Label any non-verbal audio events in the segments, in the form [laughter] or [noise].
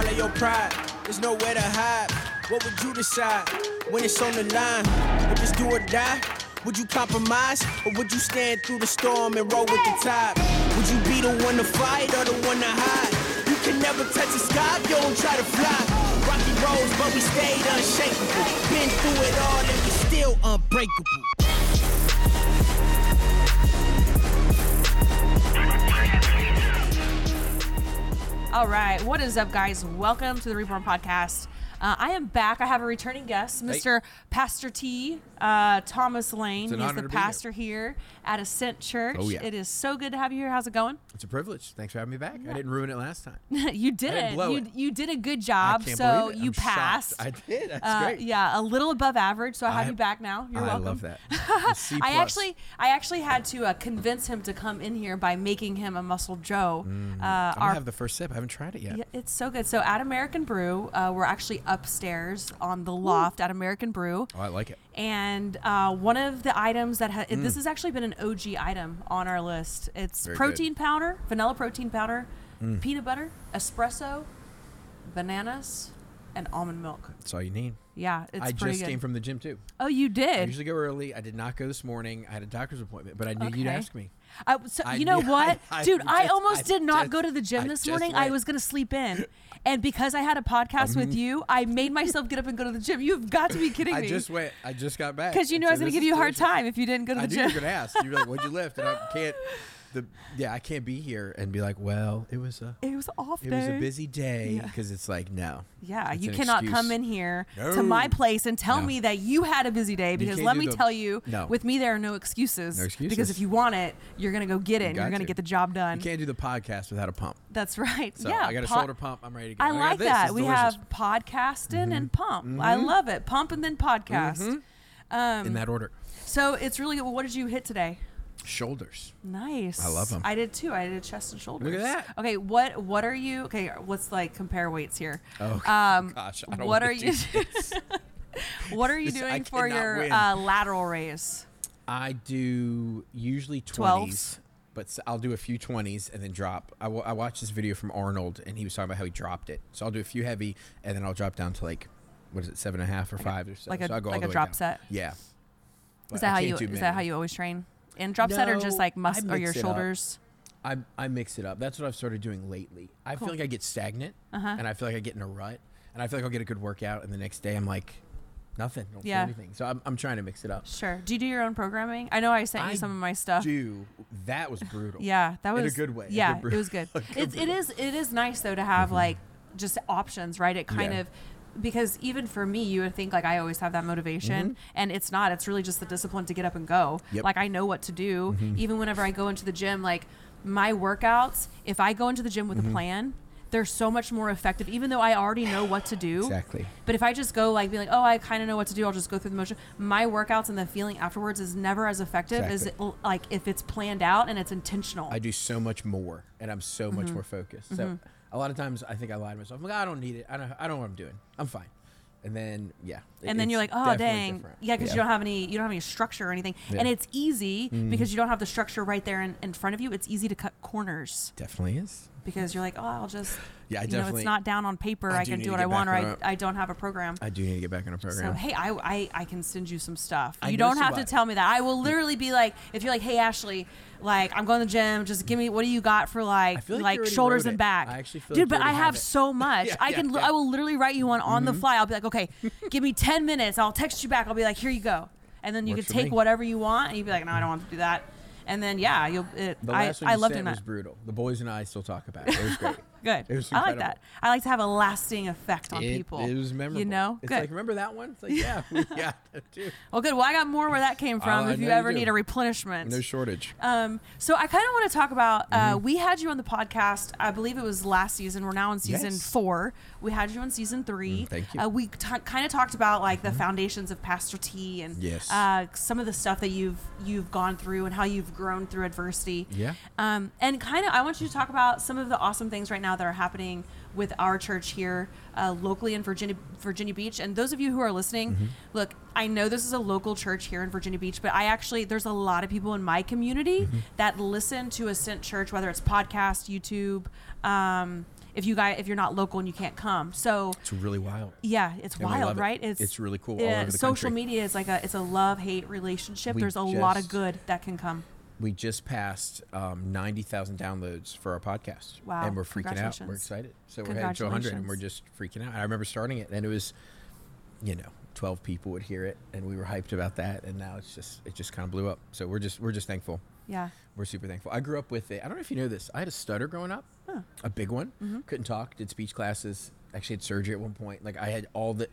swallow your pride. There's nowhere to hide. What would you decide when it's on the line? If it's do or die, would you compromise or would you stand through the storm and roll with the tide? Would you be the one to fight or the one to hide? You can never touch the sky you don't try to fly. Rocky roads, but we stayed unshakable. Been through it all and we still unbreakable. All right, what is up, guys? Welcome to the Reborn Podcast. Uh, I am back. I have a returning guest, Mr. Pastor T. Uh, Thomas Lane. He's the to be here. pastor here at Ascent Church. Oh, yeah. It is so good to have you here. How's it going? It's a privilege. Thanks for having me back. I didn't ruin it last time. [laughs] you did didn't it. You, it. you did a good I job. So you I'm shocked. passed. I did. That's Uh, great. Yeah, a little above average. So I have I- you back now. You're I welcome. [laughs] I love that. I actually, I actually had to uh, convince him to come in here by making him a Muscle Joe. Uh, I'm our gonna have the first sip. I haven't tried it yet. Yeah, it's so good. So at American Brew, uh, we're actually upstairs on the loft at American Brew. Oh, I like it. And uh, one of the items that ha- this has actually been an OG item on our list. It's Mm. Very protein good. Mm. powder, vanilla protein powder, peanut butter, espresso, bananas, and almond milk. That's all you need. Yeah, it's I just good. came from the gym too. oh, you I did. usually go early. I did not go this morning. I had a doctor's appointment, but I knew you'd ask me. I, so, I you know knew- [laughs] what, I- I dude? I just- almost I did not just- go to the gym I this just morning. I was gonna sleep in, [laughs] and because I had a podcast with mm-hmm. you, I made myself get up and go to the gym. You've got to be [laughs] kidding me. I just went. I just got back. because you knew I was going to give you a hard time if you didn't go to the I knew gym. you were gonna ask. You were like, "What'd you lift?" And I can't. The yeah, I can't be here and be like, "Well, it was a it was off it day. was a busy day," because it's like no. Yeah, you cannot excuse. come in here to my place and tell No. me that you had a busy day because let me the- tell you, No. with me there are no excuses. No excuses. Because if you want it, you're going to go get it and you're going to to. get the job done. You can't do the podcast without a pump. That's right. So yeah. I got a shoulder pump. I'm ready to go. I like that. We delicious. have podcasting and mm-hmm. pump. I mm-hmm. love it. Pump and then podcast. Mm-hmm. Um, in that order. so it's really good. Well, what did you hit today? Shoulders. Nice. I love them. I did too. I did chest and shoulders. Look at that. Okay, what what are you? Okay, let's like compare weights here. Oh [laughs] Um, gosh, I don't what are you? [laughs] what are you This- doing for your uh, lateral raise? I do usually 12s? 20s, but I'll do a few 20s and then drop. I wa- I watched this video from Arnold and he was talking about how he dropped it. So I'll do a few heavy and then I'll drop down to like, what is it, seven and a half or five or so. like a- so I'll go all like a drop down. set? Yeah. But Is that how you? Is that how you always train? In drop set or just like I muscle or your mix it up. shoulders? I, I mix it up. That's what I've started doing lately. I Cool. feel like I get stagnant Uh-huh. and I feel like I get in a rut and I feel like I'll get a good workout and the next day I'm like, nothing. Don't Yeah. feel anything. So I'm, I'm trying to mix it up. Sure. Do you do your own programming? I know I sent you some of my stuff. Do that was brutal. Yeah, that was In a good way, Yeah, [laughs] good bru- it was good. good It's it is it is nice though to have like just options, right? It kind Yeah. of because even for me, you would think like I always have that motivation, mm-hmm. and it's not. It's really just the discipline to get up and go. Yep. Like I know what to do. Mm-hmm. Even whenever I go into the gym, like my workouts, if I go into the gym with a mm-hmm. plan. They're so much more effective, even though I already know what to do. Exactly. But if I just go like be like, oh, I kind of know what to do, I'll just go through the motion. My workouts and the feeling afterwards is never as effective as Exactly. it, like if it's planned out and it's intentional. I do so much more, and I'm so Mm-hmm. much more focused. So a lot of times I think I lie to myself. I'm like, I don't need it. I don't. I don't know what I'm doing. I'm fine. And then yeah. And then you're like, oh dang, different. yeah, because you don't have any, you don't have any structure or anything, and Yeah. Mm-hmm. it's easy because you don't have the structure right there in, in front of you. It's easy to cut corners Definitely is. because you're like, oh, I'll just, Yeah, I you know, it's not down on paper. I, I can do what I want, or I, I don't have a program. I do need to get back on a program. So hey, I, I I can send you some stuff. I you don't have to tell me that. I will literally be like, if you're like, hey Ashley, like I'm going to the gym, just give me what do you got for like like like, shoulders and back. I actually feel dude, like but I have have so [laughs] much. Yeah, I can yeah. I will literally write you one on the fly. I'll be like, okay, give me ten [laughs] minutes. I'll text you back. I'll be like, here you go, and then you Works can for take me. whatever you want, and you'd be like, no, I don't want to do that. And then yeah, you'll. It, the I last one I you love sent doing was that. brutal. The boys and I still talk about it. It was great. [laughs] Good. I like that. I like to have a lasting effect on it, people. It was memorable. You know, It's good. like remember that one? It's like [laughs] yeah, we got that too. well, good. Well, I got more where that came from. Oh, I if you know you ever need a replenishment. No shortage. Um, so I kind of want to talk about. Uh, Mm-hmm. We had you on the podcast. I believe it was last season. We're now in season Yes. four. We had you on season three. Mm, thank you. Uh, we t- kind of talked about like the foundations of Pastor T and Yes. uh, some of the stuff that you've you've gone through and how you've grown through adversity. Yeah. Um, and kind of, I want you to talk about some of the awesome things right now that are happening with our church here uh, locally in Virginia, Virginia Beach. And those of you who are listening, Mm-hmm. look, I know this is a local church here in Virginia Beach, but I actually there's a lot of people in my community Mm-hmm. that listen to Ascent Church, whether it's podcast, YouTube. Um, if you guys if you're not local and you can't come. So It's really wild. yeah, it's And wild, it. right? It's really cool all yeah, over the social country. media is like a it's a love hate relationship. We There's a lot of good that can come. We just passed um, 90,000 downloads for our podcast. Wow. And we're freaking out. We're excited. So we're headed to 100 and we're just freaking out. I remember starting it and it was, you know, 12 people would hear it and we were hyped about that. And now it's just, it just kind of blew up. So we're just, we're just thankful. Yeah. We're super thankful. I grew up with it. I don't know if you know this. I had a stutter growing up, Huh. a big one. Mm-hmm. Couldn't talk. Did speech classes. Actually had surgery at one point. Like I had all the,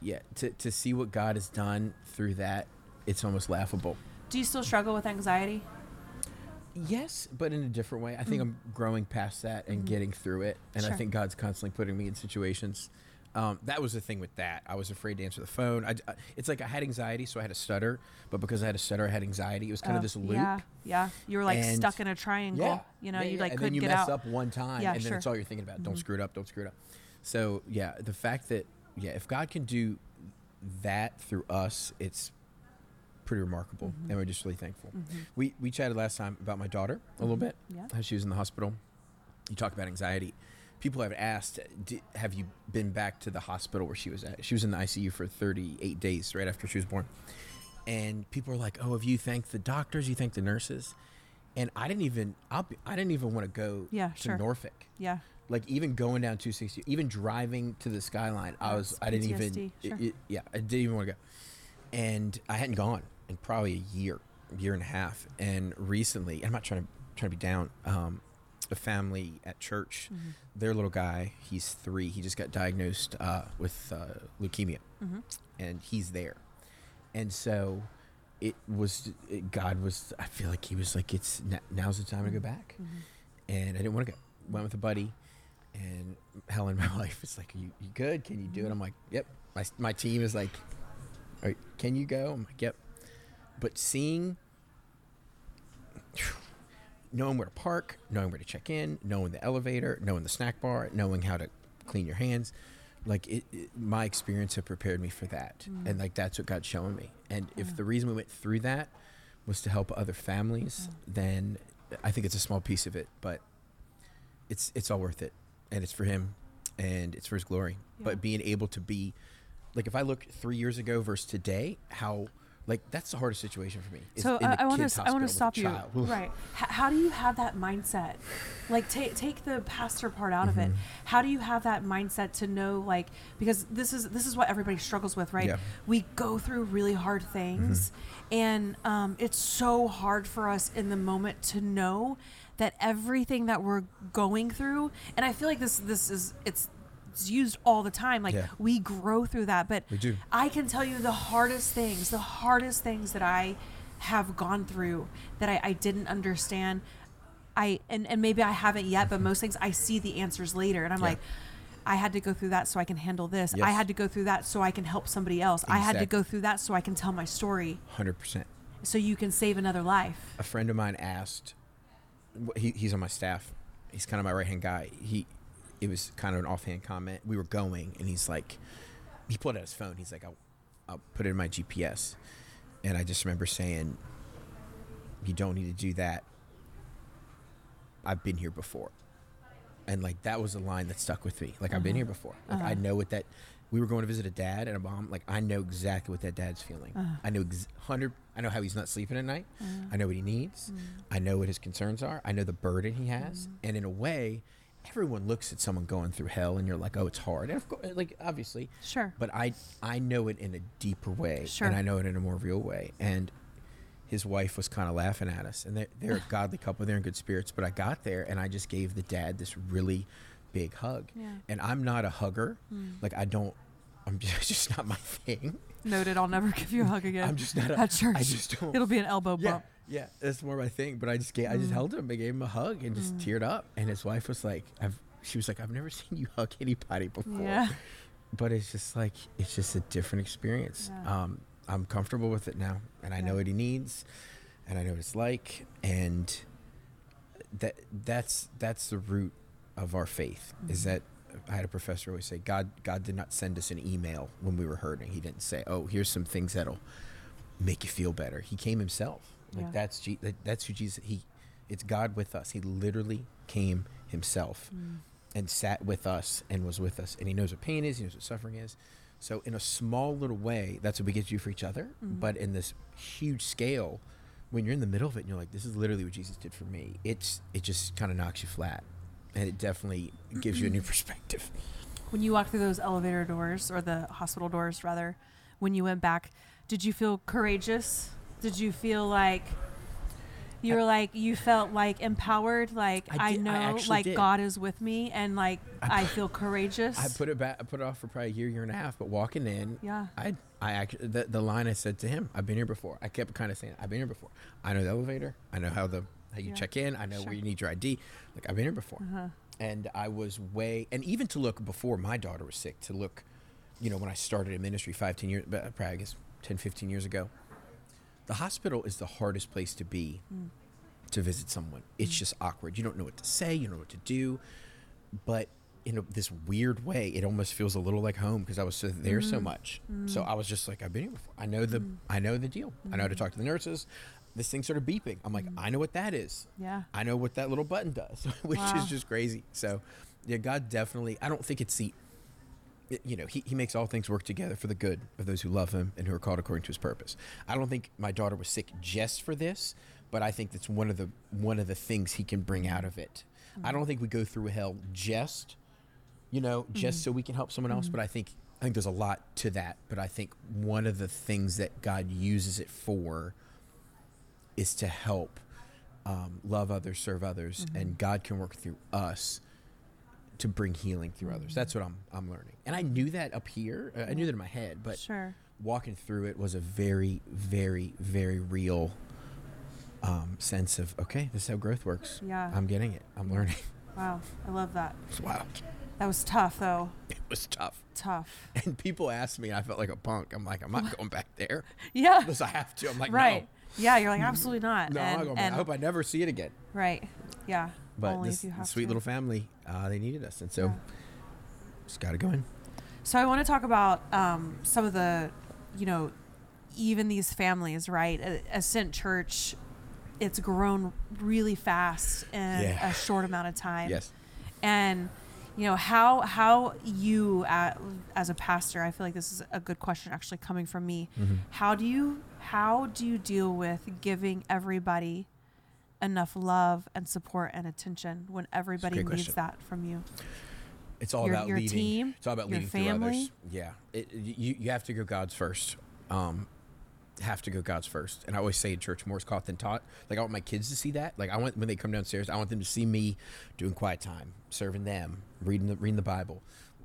yeah. To to see what God has done through that, it's almost laughable. Do you still struggle with anxiety? Yes, but in a different way. I think I'm growing past that and getting through it, and I Mm-hmm. Think God's constantly putting me in situations. Um, that was the thing with that. I was afraid to answer the phone. I, I- it's like I had anxiety, so I had a stutter. But because I had a stutter, I had anxiety. It was kind Oh, of this loop. Yeah. Yeah. You were like And- stuck in a triangle. Yeah. You know, yeah, you like and couldn't get out. And then you mess out. up one time, Yeah, and then sure. It's all you're thinking about. Don't screw it up. Don't screw it up. So yeah, the fact that yeah, if God can do that through us, it's pretty remarkable, Mm-hmm. and we're just really thankful. We we chatted last time about my daughter a little bit. Mm-hmm. Yeah. How she was in the hospital. You talk about anxiety. People have asked, "Have you been back to the hospital where she was at?" She was in the ICU for 38 days right after she was born, and people are like, "Oh, have you thanked the doctors? You thanked the nurses?" And I didn't even, I'll be, I didn't even want to go Yeah, to sure. Norfolk. Yeah. Like even going down 260, even driving to the skyline, I was, I didn't PTSD, even, sure. it- it- yeah, I didn't even want to go. And I hadn't gone in probably a year, year and a half. And recently, I'm not trying to trying to be down. Um, a family at church, Mm-hmm. their little guy, he's three. He just got diagnosed uh, with uh, leukemia, Mm-hmm. and he's there. And so, it was it, God was. I feel like he was like, it's now's the time to go back, and I didn't want to go. Went with a buddy, and Helen, my [laughs] wife, is like, "Are you, you good? Can you do it?" I'm like, "Yep." My my team is like, "All right, can you go?" I'm like, "Yep." But seeing, knowing where to park, knowing where to check in, knowing the elevator, knowing the snack bar, knowing how to clean your hands, like it, it my experience had prepared me for that, mm. and like that's what God's showing me. And if the reason we went through that was to help other families, mm. then I think it's a small piece of it, but it's it's all worth it, and it's for Him, and it's for His glory. Yeah. But being able to be, like, if I look three years ago versus today, how like that's the hardest situation for me. So in I, want to I want to stop you. Right. H- how do you have that mindset? Like take take the pastor part out of Mm-hmm. it. How do you have that mindset to know like because this is this is what everybody struggles with, right? Yeah. We go through really hard things, Mm-hmm. and um, it's so hard for us in the moment to know that everything that we're going through, and I feel like this this is it's. It's used all the time. Like Yeah. we grow through that, but We do. I can tell you the hardest things, the hardest things that I have gone through that I, I didn't understand. I and, and maybe I haven't yet, but mm-hmm. most things I see the answers later, and I'm Yeah. like, I had to go through that so I can handle this. I had to go through that so I can help somebody else. I had to go through that so I can tell my story, Hundred percent. so you can save another life. a friend of mine asked he, he's on my staff he's kind of my right hand guy he it was kind of an offhand comment. We were going and he's like he pulled out his phone. He's like i'll, I'll put it in my gps and i just remember saying you don't need to do that. I've been here before. And like that was a line that stuck with me. Like i've been here uh-huh. before. Like uh-huh. i know what that we were going to visit a dad and a mom. Like i know exactly what that dad's feeling. Uh-huh. I know ex- 100 i know how he's not sleeping at night. I know what he needs. Mm. I know what his concerns are. I know the burden he has. Mm. And in a way everyone looks at someone going through hell and you're like oh it's hard and of course like obviously Sure. but i i know it in a deeper way Sure. and i know it in a more real way and his wife was kind of laughing at us and they're, they're a [laughs] godly couple they're in good spirits but i got there and i just gave the dad this really big hug Yeah. and i'm not a hugger hmm. like i don't i'm just, [laughs] just not my thing Noted. I'll never give you a hug [laughs] again. i'm just not a, at church. i just don't It'll be an elbow yeah bump. Yeah that's more my thing but i just gave, i just held him i gave him a hug and just teared up and his wife was like i've she was like i've never [laughs] seen you hug anybody before Yeah. but it's just like it's just a different experience. Yeah. Um, I'm comfortable with it now, and I know what he needs, and I know what it's like, and that that's that's the root of our faith. Is Mm-hmm. that I had a professor always say, God God did not send us an email when we were hurting. He didn't say, Oh, here's some things that'll make you feel better. He came himself. Like Yeah. that's that, that's who Jesus. He, it's God with us. He literally came himself. Mm. and sat with us and was with us and he knows what pain is he knows what suffering is so in a small little way that's what we get to do for each other but in this huge scale when you're in the middle of it and you're like this is literally what jesus did for me it's it just kind of knocks you flat and it definitely gives you a new [clears throat] perspective When you walked through those elevator doors or the hospital doors, rather, when you went back, did you feel courageous? Did you feel like you were like you felt like empowered? Like I I, did- I know, actually like did. God is with me, and like I, feel courageous. I put it back. I put it off for probably a year, year and a half. But walking in, Yeah. I, I actually the, the line I said to him, I've been here before. I kept kind of saying, I've been here before. I know the elevator. I know how the how you Yeah. check in. I know Sure. where you need your ID. Like I've been here before. Uh-huh. And I was way, and even to look before my daughter was sick, to look, you know, when I started in ministry 15 years, but probably I guess 10, 15 years ago, the hospital is the hardest place to be Mm. to visit someone. It's hmm. just awkward. You don't know what to say. You don't know what to do. But in a, this weird way, it almost feels a little like home because I was there so Mm. much. So hmm. I was just like, I've been here before. I know the hmm. I know the deal. I know how to talk to the nurses. This thing started beeping. I'm like, I know what that is. Yeah. I know what that little button does, [laughs] which Wow. is just crazy. So, yeah, God definitely. I don't think it's the. You know, he, he makes all things work together for the good of those who love him and who are called according to his purpose. I don't think my daughter was sick just for this, but I think that's one of the one of the things he can bring out of it. I don't think we go through hell just, you know, just mm-hmm. so we can help someone else. Mm-hmm. But I think I think there's a lot to that. But I think one of the things that God uses it for is to help um, love others, serve others, mm-hmm. and God can work through us to bring healing through others. That's what I'm I'm learning, and I knew that up here. Uh, I knew that in my head, but Sure. walking through it was a very, very, very real um, sense of okay, this is how growth works. Yeah. I'm getting it. I'm learning. [laughs] Wow. I love that. Wild. That was tough though. It was tough, Tough. [laughs] and people asked me. I felt like a punk. I'm like, I'm not going back there [laughs] Yeah. because I have to. I'm like, right. Yeah. You're like absolutely not. no, no, I'm and, not going back. and- I hope I never see it again. right. Yeah. But Only this, if you have sweet to. little family, uh, they needed us, and so Yeah. just got to go in. So I want to talk about um, some of the, you know, even these families, right? A- Ascent Church, it's grown really fast in Yeah. a short amount of time. Yes. And you know how how you uh, as a pastor, I feel like this is a good question actually coming from me. Mm-hmm. How do you how do you deal with giving everybody enough love and support and attention when everybody needs question. that from you? It's all Your- about your leading. team, it's all about leading through family. others. Yeah, it, you you have to go God's first. Um, have to go God's first. And I always say in church, more is caught than taught. Like I want my kids to see that. Like I want when they come downstairs, I want them to see me doing quiet time, serving them, reading the reading the Bible.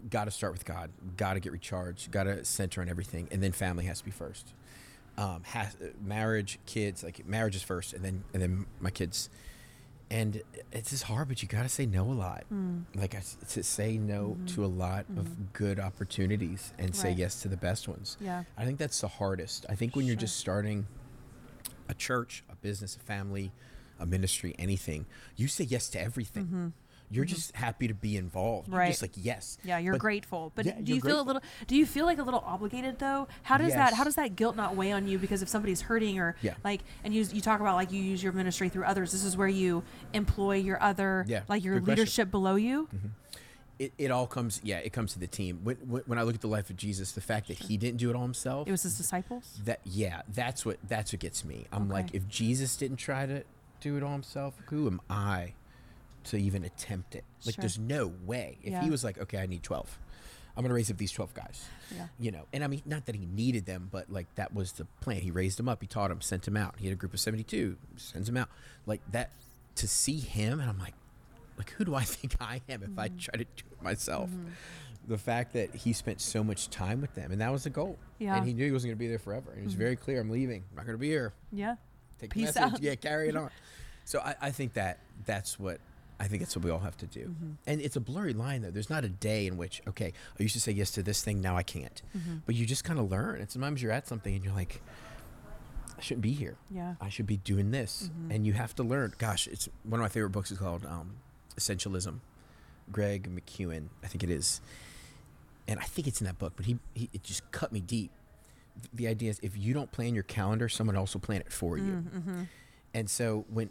Got to start with God. Got to get recharged. Got to center on everything, and then family has to be first. Um, has, marriage, kids, like marriage is first, and then and then my kids. And it's just hard, but you got to say no a lot. Hmm. Like I, to say no to a lot of good opportunities and say Mm-hmm. Yes to the best ones. Yeah. I think that's the hardest. I think when you're just starting a church, a business, a family, a ministry, anything, you say yes to everything. You're just happy to be involved. You're just Mm-hmm. Like yes. Yeah, you're But- grateful. But Yeah, do you feel a little do you feel like a little obligated though? How does that how does that guilt not weigh on you because if somebody's hurting or Yeah. like and you you talk about like you use your ministry through others. This is where you employ your other Yeah, like your good question. Mm-hmm. leadership below you. It, it all comes, yeah, it comes to the team. When, when when I look at the life of Jesus, the fact that he didn't do it all himself, It was his disciples. that yeah, that's what that's what gets me. I'm like, if Jesus didn't try to do it all himself, who am I to even attempt it? Like, Sure. there's no way. If Yeah. he was like, okay, I need twelve, I'm gonna raise up these twelve guys. Yeah. You know, and I mean, not that he needed them, but like that was the plan. He raised them up. He taught them, sent them out. He had a group of seventy-two, sends them out. Like that to see him, and I'm like, like who do I [laughs] think I am if Mm-hmm. I try to do it myself? The fact that he spent so much time with them, and that was the goal. Yeah. Mm-hmm. And he knew he wasn't going to be there forever. And he was very clear, I'm leaving. I'm not going to be here. Yeah. Take Peace the message. out. Yeah, carry it [laughs] on. So I, I think that that's what I think that's what we all have to do. Mm-hmm. And it's a blurry line though. There's not a day in which okay, I used to say yes to this thing, now I can't. Mm-hmm. But you just kind of learn. And sometimes you're at something and you're like, I shouldn't be here. Yeah. I should be doing this. And you have to learn. Gosh, it's one of my favorite books is called um, Essentialism. Greg McKeown, I think it is. And I think it's in that book, but he, he it just cut me deep. The idea is if you don't plan your calendar, someone else will plan it for you. And so when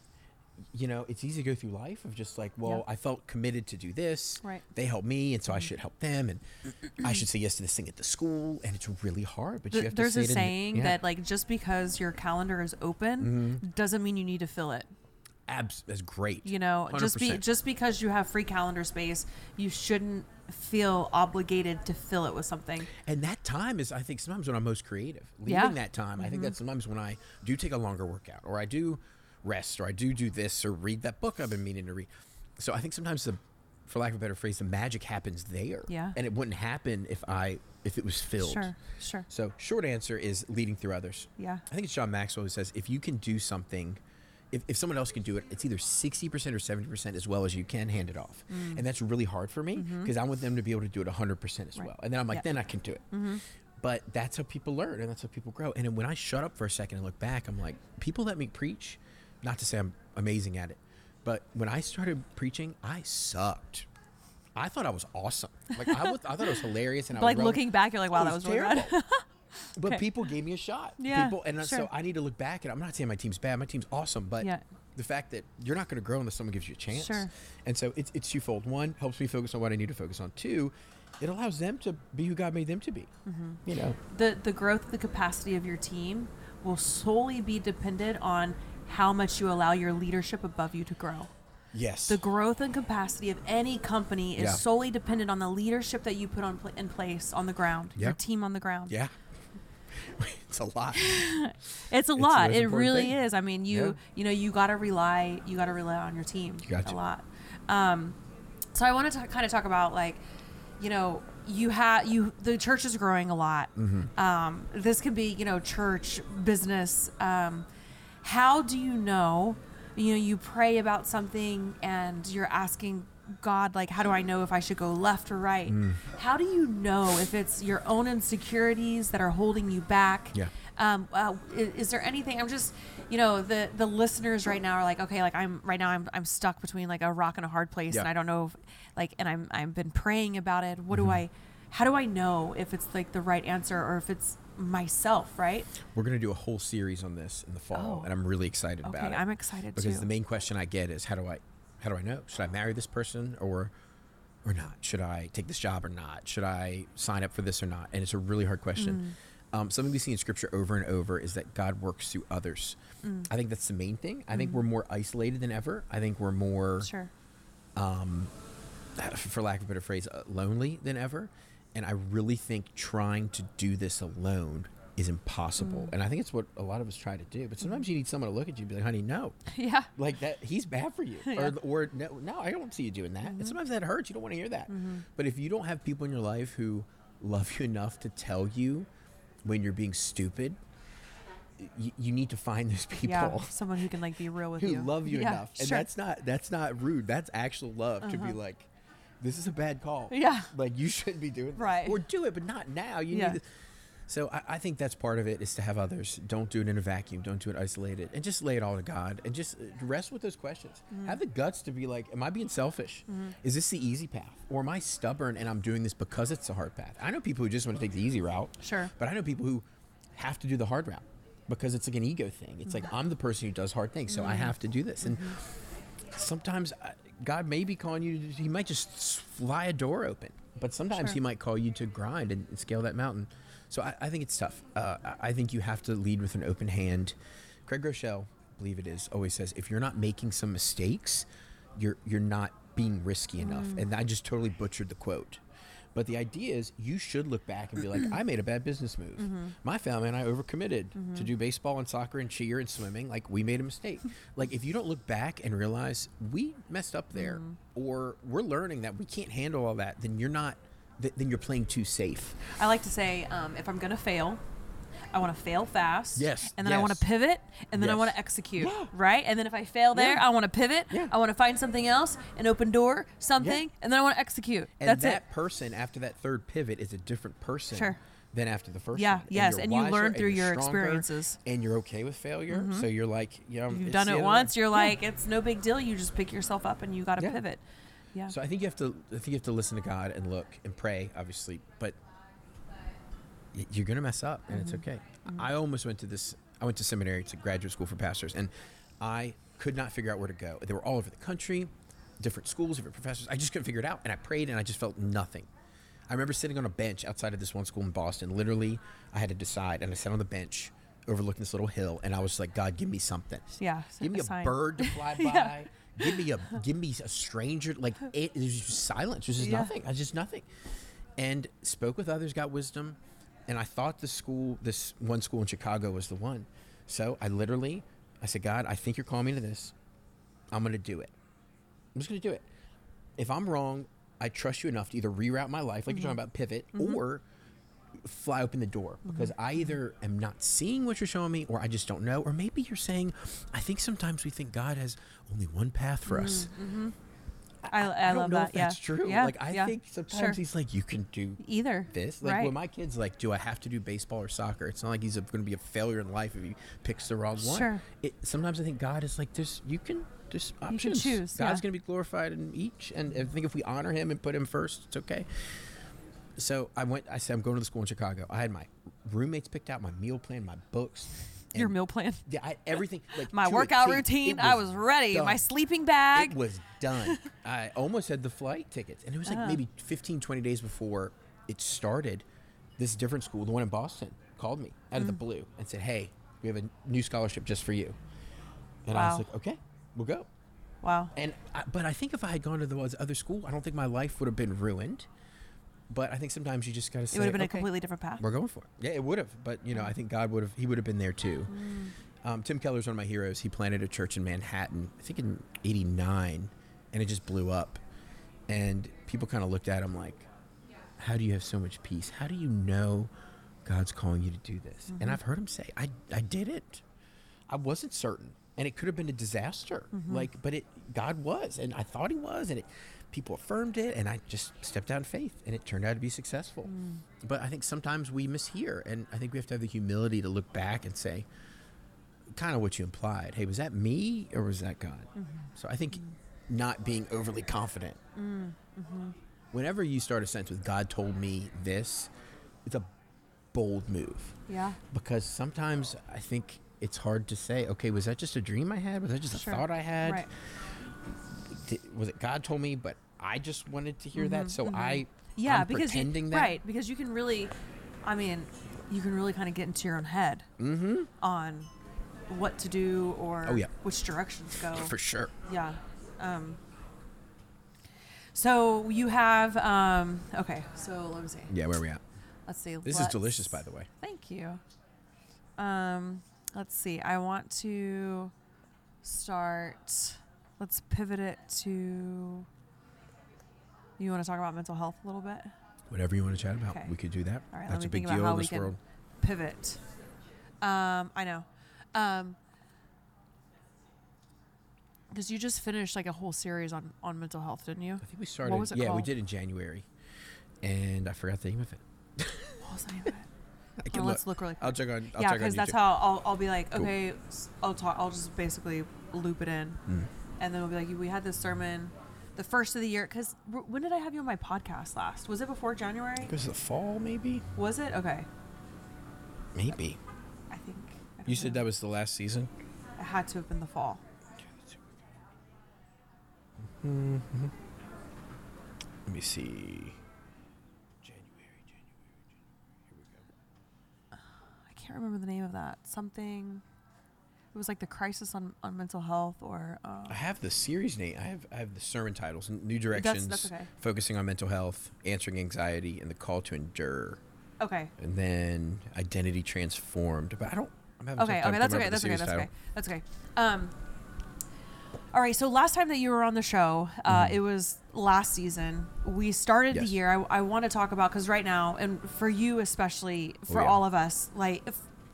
you know, it's easy to go through life of just like, well, Yeah. I felt committed to do this. Right. They helped me, and so I should help them, and I should say yes to this thing at the school. And it's really hard, but you have there's to a say it in- saying yeah. that like just because your calendar is open Mm-hmm. doesn't mean you need to fill it. abs that's great. You know, just be 100%. just because you have free calendar space, you shouldn't feel obligated to fill it with something. And that time is, I think, sometimes when I'm most creative. Leaving Yeah. Mm-hmm. that time, I think that's sometimes when I do take a longer workout, or I do rest, or I do do this, or read that book I've been meaning to read. So I think sometimes the, for lack of a better phrase, the magic happens there. Yeah. And it wouldn't happen if I if it was filled. Sure, sure. So short answer is leading through others. Yeah. I think it's John Maxwell who says if you can do something, if, if someone else can do it, it's either 60% or 70% as well as you can hand it off. And that's really hard for me because I want them to be able to do it 100% as Mm-hmm. Right. well. And then I'm like, Yeah. then I can do it. But that's how people learn and that's how people grow. And when I shut up for a second and look back, I'm like, people let me preach, not to say I'm amazing at it, but when I started preaching, I sucked. I thought I was awesome. Like I, was, I thought it was hilarious, and I [laughs] was like looking back, you're like, wow, that was really bad. terrible. [laughs] [laughs] but Okay. people gave me a shot. Yeah, People, and so. I need to look back and I'm not saying my team's bad. My team's awesome, but Yeah. the fact that you're not going to grow unless someone gives you a chance. Sure. And so it's it's twofold. One helps me focus on what I need to focus on. Two, it allows them to be who God made them to be. Mm-hmm. You know. the the growth, the capacity of your team will solely be dependent on how much you allow your leadership above you to grow. Yes. The growth and capacity of any company is Yeah. solely dependent on the leadership that you put on pla- in place on the ground, Yeah. your team on the ground. yeah. [laughs] it's a lot. [laughs] It's a lot. It really thing. is. I mean, you Yeah. you know you got to rely you got to rely on your team You got a lot. Um, so I wanted to kind of talk about like, you know, you have you the church is growing a lot. Mm-hmm. Um, this could be you know church business. Um, how do you know? You know, you pray about something and you're asking God, like, how do I know if I should go left or right? Mm. How do you know if it's your own insecurities that are holding you back? Yeah. um, uh, is, is there anything i'm just you know the the listeners right now are like okay like i'm right now i'm, I'm stuck between like a rock and a hard place Yeah. and i don't know if like and i'm i've been praying about it what Mm-hmm. do i how do i know if it's like the right answer or if it's myself right We're going to do a whole series on this in the fall, Oh. and I'm really excited okay about it. i'm excited because too the main question I get is how do I how do I know? Should I marry this person or or not? Should I take this job or not? Should I sign up for this or not? And it's a really hard question. Mm. Um, something we see in scripture over and over is that God works through others. Mm. I think that's the main thing. I think we're more isolated than ever. I think we're more, sure Um, for lack of a better phrase, uh, lonely than ever. And I really think trying to do this alone is impossible. And I think it's what a lot of us try to do. But sometimes you need someone to look at you and be like, honey, no, [laughs] yeah like that he's bad for you [laughs] Yeah. or, or no, no i don't see you doing that Mm-hmm. and sometimes that hurts you don't want to hear that but if you don't have people in your life who love you enough to tell you when you're being stupid you, you need to find those people yeah someone who can like be real with who you Who love you Yeah, enough and sure. that's not that's not rude that's actual love to be Uh-huh. like this is a bad call Yeah. like you shouldn't be doing this. Right. or do it but not now you Yeah. need to so I, I think that's part of it is to have others. Don't do it in a vacuum. Don't do it isolated, and just lay it all to God, and just uh, rest with those questions. Mm-hmm. Have the guts to be like, "Am I being selfish? Is this the easy path, or am I stubborn and I'm doing this because it's the hard path?" I know people who just want to take the easy route, Sure. but I know people who have to do the hard route because it's like an ego thing. It's like Mm-hmm. I'm the person who does hard things, so I have to do this, and sometimes uh, God may be calling you. To, he might just fly a door open, but sometimes Sure. He might call you to grind and, scale that mountain. So I, I think it's tough. Uh, I- think you have to lead with an open hand. Craig Groeschel, I believe it is, always says if you're not making some mistakes, you're you're not being risky enough. And I just totally butchered the quote. But the idea is you should look back and be like, I made a bad business move. Mm-hmm. My family and I overcommitted to mm-hmm. do baseball and soccer and cheer and swimming. Like we made a mistake. [laughs] like if you don't look back and realize we messed up there, mm-hmm. or we're learning that we can't handle all that, then you're not. Th- then you're playing too safe. I like to say, um, if I'm gonna fail, I want to fail fast. Yes, And then I want to pivot, and then I want to execute. Yeah. Right. And then if I fail there, Yeah. I want to pivot. Yeah. I want to find something else, an open door, something, and then I want to execute. And That's that it. person after that third pivot is a different person Sure. than after the first Yeah, one. yes, you're and you learn through your stronger, experiences. Mm-hmm. And you're okay with failure. So you're like, you know, You've done it once. way. You're Yeah. like, it's no big deal. You just pick yourself up and you got to Yeah. pivot. Yeah. So I think you have to. I think you have to listen to God and look and pray, obviously, but you're gonna mess up, and it's Mm-hmm. okay. I almost went to this. I went to seminary to graduate school for pastors, and I could not figure out where to go. They were all over the country, different schools, different professors. I just couldn't figure it out. And I prayed and I just felt nothing. I remember sitting on a bench outside of this one school in Boston. Literally, I had to decide. And I sat on the bench overlooking this little hill. And I was like, God, give me something. Yeah, Give me a sign. bird to fly [laughs] by. Yeah. Give me a [laughs] give me a stranger. Like it, was just silence. There's just Yeah. nothing. I was just nothing. And spoke with others, got wisdom, and I thought the school, this one school in Chicago, was the one. So I literally, I said, God, I think you're calling me to this. I'm going to do it. I'm just going to do it. If I'm wrong, I trust you enough to either reroute my life, like you're talking mm-hmm. about pivot, mm-hmm. or fly open the door mm-hmm. because I either am not seeing what you're showing me or I just don't know. Or maybe you're saying, I think sometimes we think God has only one path for us. I, I, I don't love know that. if that's true. Yeah. Like I yeah. think sometimes Sure. he's like, you can do either this. Like right. when my kids like, do I have to do baseball or soccer? It's not like he's going to be a failure in life if he picks the wrong one. Sure. It, sometimes I think God is like, there's you can there's can options. choose, God's yeah. going to be glorified in each, and I think if we honor Him and put Him first, it's okay. So I went. I said, I'm going to the school in Chicago. I had my roommates picked out, my meal plan, my books. Your meal plan. Yeah, I, everything. [laughs] Like My workout routine. It I was ready. My sleeping bag. It was done. [laughs] I almost had the flight tickets. And it was like Uh-huh. maybe 15, 20 days before it started. This different school, the one in Boston, called me out Mm. of the blue and said, Hey, we have a new scholarship just for you. And I was like, Okay, we'll go. wow. And I, but I think if I had gone to the other school, I don't think my life would have been ruined. But I think sometimes you just got to say, It would have been a completely different path. we're going for it. Yeah, it would have. But you know, I think God would have. He would have been there too. Mm. Um, Tim Keller's one of my heroes. He planted a church in Manhattan, I think in '89, and it just blew up. And people kind of looked at him like, "How do you have so much peace? How do you know God's calling you to do this?" Mm-hmm. And I've heard him say, "I I did it. I wasn't certain, and it could have been a disaster. Mm-hmm. Like, but it God was, and I thought He was, and it." People affirmed it, and I just stepped out in faith, and it turned out to be successful. Mm. But I think sometimes we mishear, and I think we have to have the humility to look back and say, kind of what you implied. Hey, was that me or was that God? Mm-hmm. So I think mm. not being overly confident. Mm-hmm. Whenever you start a sentence with God told me this, it's a bold move Yeah. because sometimes I think it's hard to say, okay, was that just a dream I had? Was that just a Sure. thought I had? Right. Was it God told me, but I just wanted to hear that? So I, Yeah, I'm because you, that. right, because you can really, I mean, you can really kind of get into your own head on what to do or Mm-hmm. Oh, yeah. which directions go. [laughs] For sure. Yeah. Um, so you have um, okay. So let me see. Yeah, where are we at? Let's see. This is delicious, by the way. Thank you. Um, let's see. I want to start. Let's pivot it to. You want to talk about mental health a little bit? Whatever you want to chat about, Okay. we could do that. All right. That's a big deal in this world. pivot. Um, I know. Um, because you just finished like a whole series on on mental health, didn't you? I think we started. What was it yeah, we did in January, and I forgot the name of it. What was the name of it? [laughs] I can Well, look. let's look really quick. I'll check on. I'll yeah, because that's how I'll, I'll be like, Cool. okay, I'll talk. I'll just basically loop it in, Mm. And then we'll be like, we had this sermon, the first of the year. Because when did I have you on my podcast last? Was it before January? It was the fall, maybe. Was it? Okay, Maybe. I think. I You said that was the last season. it had to have been the fall. Hmm. Let me see. January, January, January. Here we go. I can't remember the name of that. Something. It was like the crisis on, on mental health, or uh, I have the series name. I have I have the sermon titles: New Directions, that's okay. focusing on mental health, answering anxiety, and the call to endure. okay, And then identity transformed. But I don't. I'm having okay, okay. That's okay. That's okay. That's title. okay. That's okay. Um. All right. So last time that you were on the show, uh, Mhm. it was last season. We started the year. I, I want to talk about because right now, and for you especially, for Oh, yeah. all of us, like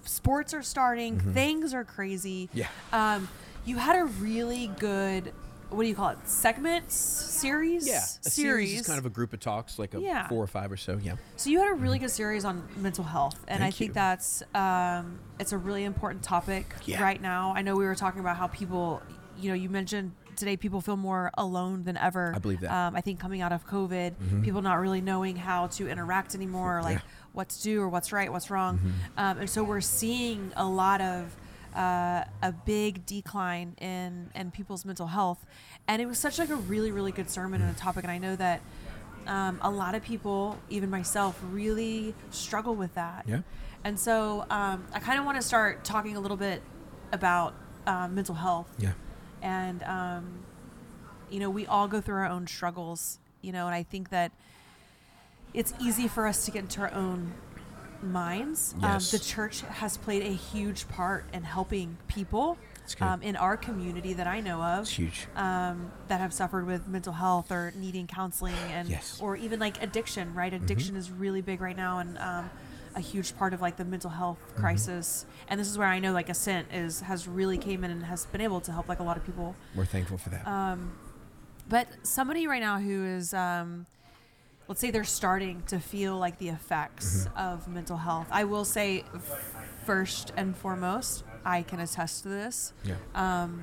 sports are starting, Mhm. things are crazy. Yeah. Um, you had a really good. What do you call it? Segments series. Yeah, a series is kind of a group of talks, like a Yeah. four or five or so. Yeah. So you had a really good series on mental health, and I Thank think you. that's um, it's a really important topic Yeah. right now. I know we were talking about how people, you know, you mentioned today people feel more alone than ever. I believe that. Um, I think coming out of COVID, Mhm. people not really knowing how to interact anymore, like Yeah. Mm-hmm. what to do or what's right, what's wrong, um, and so we're seeing a lot of uh, a big decline in in people's mental health, and it was such like a really really good sermon and a topic. And I know that um, a lot of people, even myself, really struggle with that. Yeah. And so um, I kind of want to start talking a little bit about uh, mental health Yeah. And um, you know we all go through our own struggles you know and i think that it's easy for us to get into our own minds Yes. um, the church has played a huge part in helping people um, in our community that i know of It's huge. um, that have suffered with mental health or needing counseling and Yes. or even like addiction right addiction is really big right now and um, a huge part of like the mental health crisis and this is where i know like ascent is has really came in and has been able to help like a lot of people We're thankful for that. um, but somebody right now who is um, let's say they're starting to feel like the effects of mental health i will say first and foremost i can attest to this yeah. um,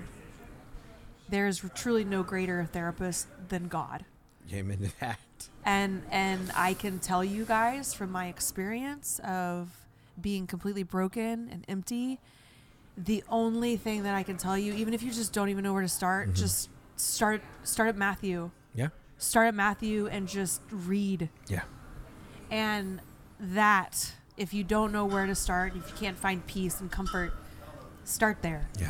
there's truly no greater therapist than God. Amen to that. And and I can tell you guys from my experience of being completely broken and empty, the only thing that I can tell you, even if you just don't even know where to start, mm-hmm. just start start at Matthew. Yeah. Start at Matthew and just read. Yeah. And that, if you don't know where to start, if you can't find peace and comfort, start there. Yeah.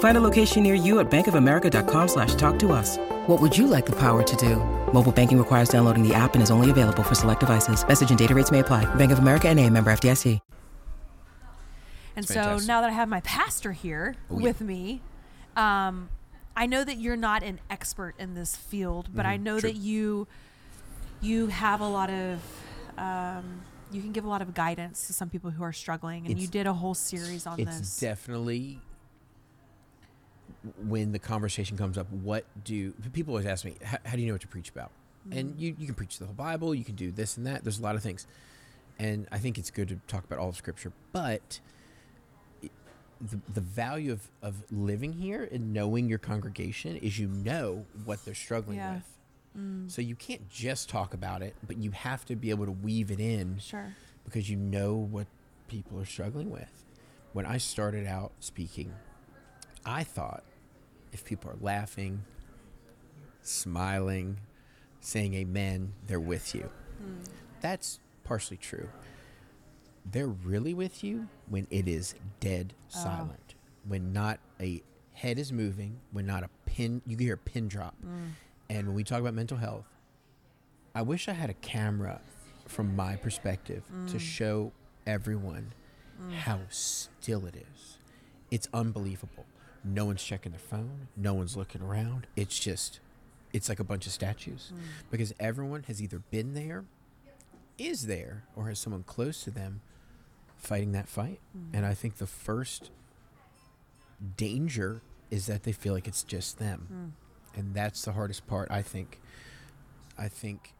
Find a location near you at bankofamerica.com slash talk to us. What would you like the power to do? Mobile banking requires downloading the app and is only available for select devices. Message and data rates may apply. Bank of America and a member FDIC. And That's so fantastic. now that I have my pastor here Oh, yeah. with me, um, I know that you're not an expert in this field, but I know Mm-hmm. true. that you you have a lot of um, you can give a lot of guidance to some people who are struggling, and you did a whole series on it's this. definitely when the conversation comes up what do people always ask me how, do you know what to preach about and mm. you, you can preach the whole bible you can do this and that there's a lot of things and i think it's good to talk about all of scripture but the, the value of, of living here and knowing your congregation is you know what they're struggling Yeah. with mm. so you can't just talk about it but you have to be able to weave it in sure. because you know what people are struggling with. When I started out speaking, I thought if people are laughing, smiling, saying amen, they're with you. Hmm. That's partially true. They're really with you when it is dead oh. silent, when not a head is moving, when not a pin, you can hear a pin drop. Hmm. And when we talk about mental health, I wish I had a camera from my perspective to hmm. show everyone how still it is. It's unbelievable. No one's checking their phone, no one's looking around. It's just, it's like a bunch of statues hmm. because everyone has either been there, is there, or has someone close to them fighting that fight. Hmm. And I think the first danger is that they feel like it's just them. Hmm. And that's the hardest part, I think. I think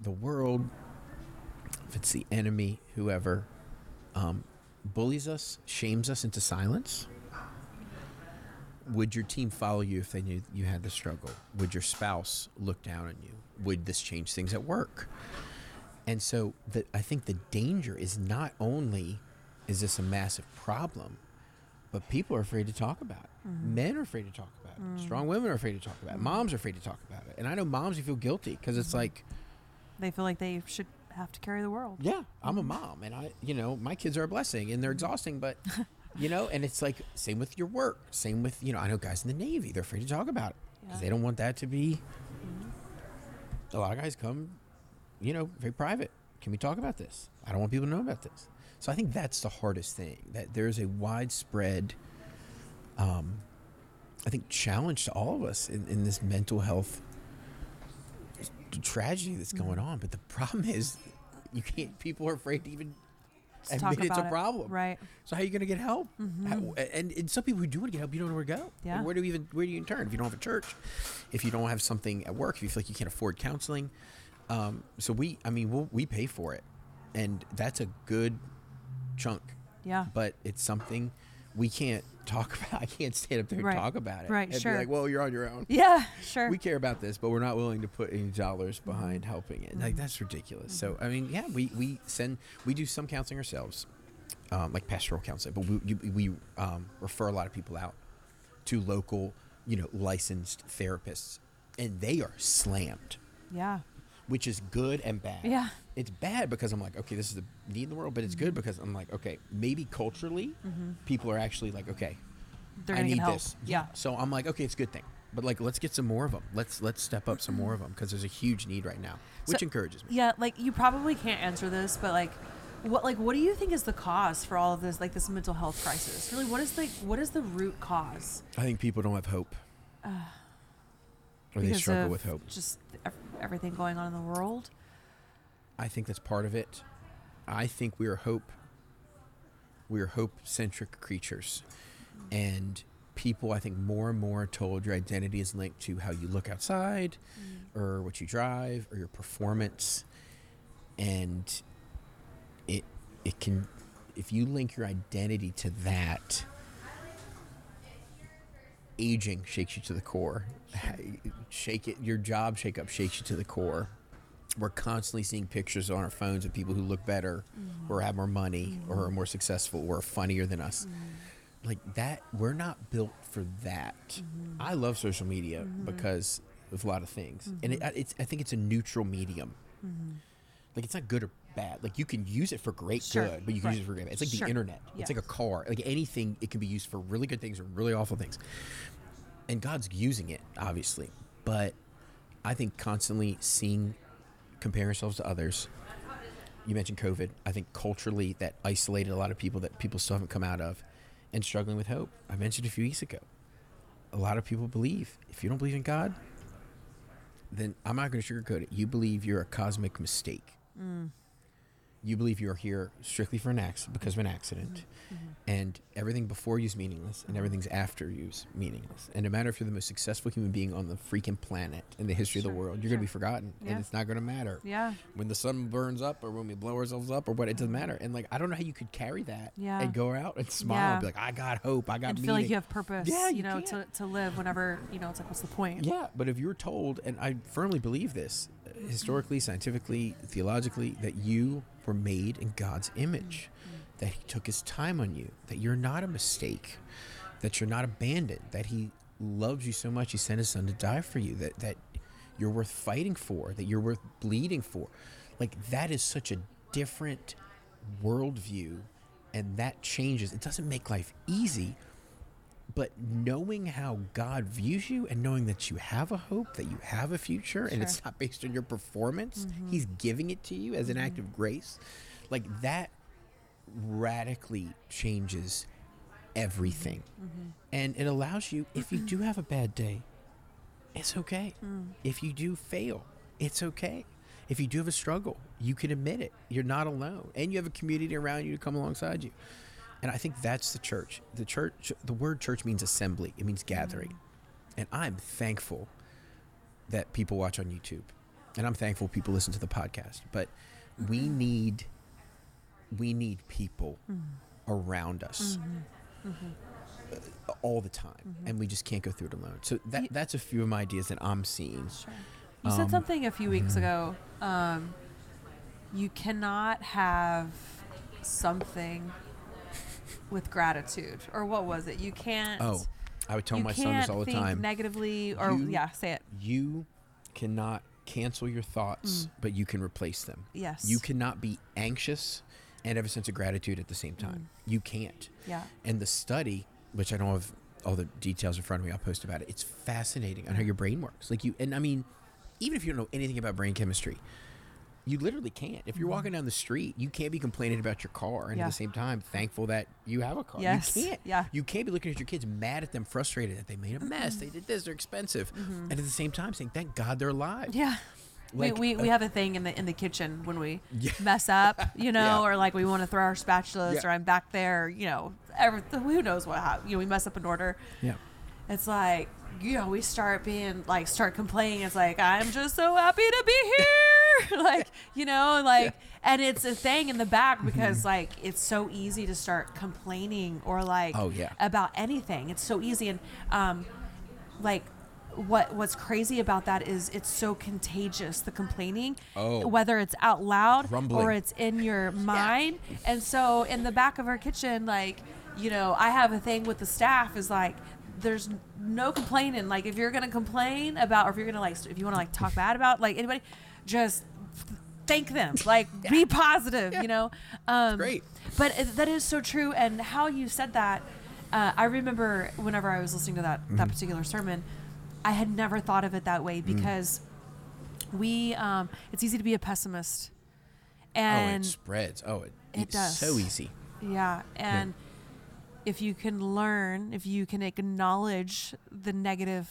the world, if it's the enemy, whoever, um, bullies us, shames us into silence. Would your team follow you if they knew you had the struggle? Would your spouse look down on you? Would this change things at work? And so the, I think the danger is not only is this a massive problem, but people are afraid to talk about it. Mm-hmm. Men are afraid to talk about it. Mm. Strong women are afraid to talk about it. Mm-hmm. Moms are afraid to talk about it. And I know moms who feel guilty because it's mm-hmm. like, They feel like they should have to carry the world. yeah, I'm a mom, and I, you know, my kids are a blessing, and they're exhausting, but, [laughs] you know, and it's like same with your work, same with you know, I know guys in the Navy, they're afraid to talk about it because Yeah. they don't want that to be. A lot of guys come, you know, very private, Can we talk about this? I don't want people to know about this. So I think that's the hardest thing. That there's a widespread, um, I think, challenge to all of us in, in this mental health tragedy that's going Mm-hmm. on. But the problem is, you can't. People are afraid to even Admit it's a it. problem. Right. So how are you going to get help? How, and, and some people who do want to get help, you don't know where to go. Like, Yeah. where do you even where do you turn if you don't have a church, if you don't have something at work, if you feel like you can't afford counseling? Um, so we, I mean, we'll, we pay for it, and that's a good chunk. Yeah. But it's something we can't talk [laughs] about. I can't stand up there and Right. talk about it. Right, And sure. Be like, well, you're on your own. Yeah. Sure. We care about this, but we're not willing to put any dollars behind helping it. Mm-hmm. Like that's ridiculous. So I mean, yeah, we we send we do some counseling ourselves, um, like pastoral counseling, but we we um, refer a lot of people out to local, you know, licensed therapists, and they are slammed, yeah. Which is good and bad. Yeah. It's bad because I'm like, okay, this is the need in the world, but it's Mm-hmm. good because I'm like, okay, maybe culturally, people are actually like, okay, They're I need this. Yeah. So I'm like, okay, it's a good thing. But like, let's get some more of them. Let's let's step up some more of them because there's a huge need right now, which So- encourages me. Yeah, like you probably can't answer this, but like what like what do you think is the cause for all of this like this mental health crisis? Really, what is the what is the root cause? I think people don't have hope, or they struggle with hope. Just everything going on in the world. I think that's part of it. I think we are hope. We are hope-centric creatures, and people, I think, more and more are told your identity is linked to how you look outside, mm. or what you drive, or your performance, and it it can if you link your identity to that. Aging shakes you to the core. Shake it. Your job shake up shakes you to the core we're constantly seeing pictures on our phones of people who look better or have more money or are more successful or funnier than us like that we're not built for that i love social media because of a lot of things and it, it's i think it's a neutral medium like it's not good or bad like you can use it for great Sure. good but you can Right. use it for great bad. it's like Sure. the internet it's like a car like anything it can be used for really good things or really awful things and god's using it obviously but i think constantly seeing comparing ourselves to others. You mentioned COVID. I think culturally that isolated a lot of people that people still haven't come out of and struggling with hope. I mentioned a few weeks ago. A lot of people believe if you don't believe in God, then I'm not going to sugarcoat it. You believe you're a cosmic mistake. You believe you're here strictly for an accident because of an accident, mm-hmm. and everything before you is meaningless, and everything's after you is meaningless. And no matter if you're the most successful human being on the freaking planet in the history of the world, you're sure. going to be forgotten, Yeah. and it's not going to matter Yeah. when the sun burns up or when we blow ourselves up or what it doesn't mm-hmm. matter and like i don't know how you could carry that Yeah. and go out and smile Yeah. and be like i got hope i got And meaning feel like you have purpose. Yeah, you you know, to, can't. to live whenever you know. It's like, what's the point? yeah but if you're told and i firmly believe this historically scientifically theologically that you were made in god's image that he took his time on you that you're not a mistake that you're not abandoned that he loves you so much he sent his son to die for you that that you're worth fighting for that you're worth bleeding for. Like that is such a different worldview and that changes. It doesn't make life easy but knowing how God views you and knowing that you have a hope, that you have a future, and it's not based on your performance, mm-hmm. He's giving it to you as an act mm-hmm. of grace, like that radically changes everything. Mm-hmm. And it allows you, if you do have a bad day, it's okay. Mm. If you do fail, it's okay. If you do have a struggle, you can admit it. You're not alone. And you have a community around you to come alongside you. And I think that's the church. The church, the word church means assembly, it means gathering. And I'm thankful that people watch on YouTube. And I'm thankful people listen to the podcast. But we need we need people around us uh, all the time. And we just can't go through it alone. So that You- that's a few of my ideas that I'm seeing. Sure. You said Um, something a few weeks ago. Um, you cannot have something with gratitude, or what was it? You can't. Oh, I would tell my son this all the think time. negatively, or You- yeah, say it. you cannot cancel your thoughts, mm. but you can replace them. Yes. You cannot be anxious and have a sense of gratitude at the same mm. time. You can't. Yeah. And the study, which I don't have all the details in front of me, I'll post about it. It's fascinating on how your brain works. Like you, and I mean, even if you don't know anything about brain chemistry, You literally can't. If you're walking down the street, you can't be complaining about your car, and Mm-hmm. Yeah. at the same time, thankful that you have a car. Yes. You can't. Yeah. You can't be looking at your kids, mad at them, frustrated that they made a mess. They did this. They're expensive, and at the same time, saying, "Thank God they're alive." Mm-hmm. Yeah. Like, we, we, we uh, have a thing in the in the kitchen when we [laughs] Yeah. mess up, you know, Yeah. or like we want to throw our spatulas, or I'm back there, you know, every, who knows what hap- you know we mess up an order. Yeah. It's like you know we start being like start complaining. It's like I'm just so happy to be here, [laughs] like you know, like and it's a thing in the back because like it's so easy to start complaining or like Mm-hmm. Oh, yeah. about anything. It's so easy and um like what what's crazy about that is it's so contagious the complaining Oh. whether it's out loud Rumbling. or it's in your mind and so in the back of our kitchen like you know i have a thing with the staff is like there's no complaining like if you're gonna complain about or if you're gonna like if you want to like talk bad about like anybody just thank them [laughs] like be positive you know um great. but that is so true and how you said that uh, i remember whenever i was listening to that Mm-hmm. that particular sermon i had never thought of it that way Mm. because we um it's easy to be a pessimist oh, and it spreads. Oh, it, It it's does. so easy. yeah, and if you can learn, if you can acknowledge the negative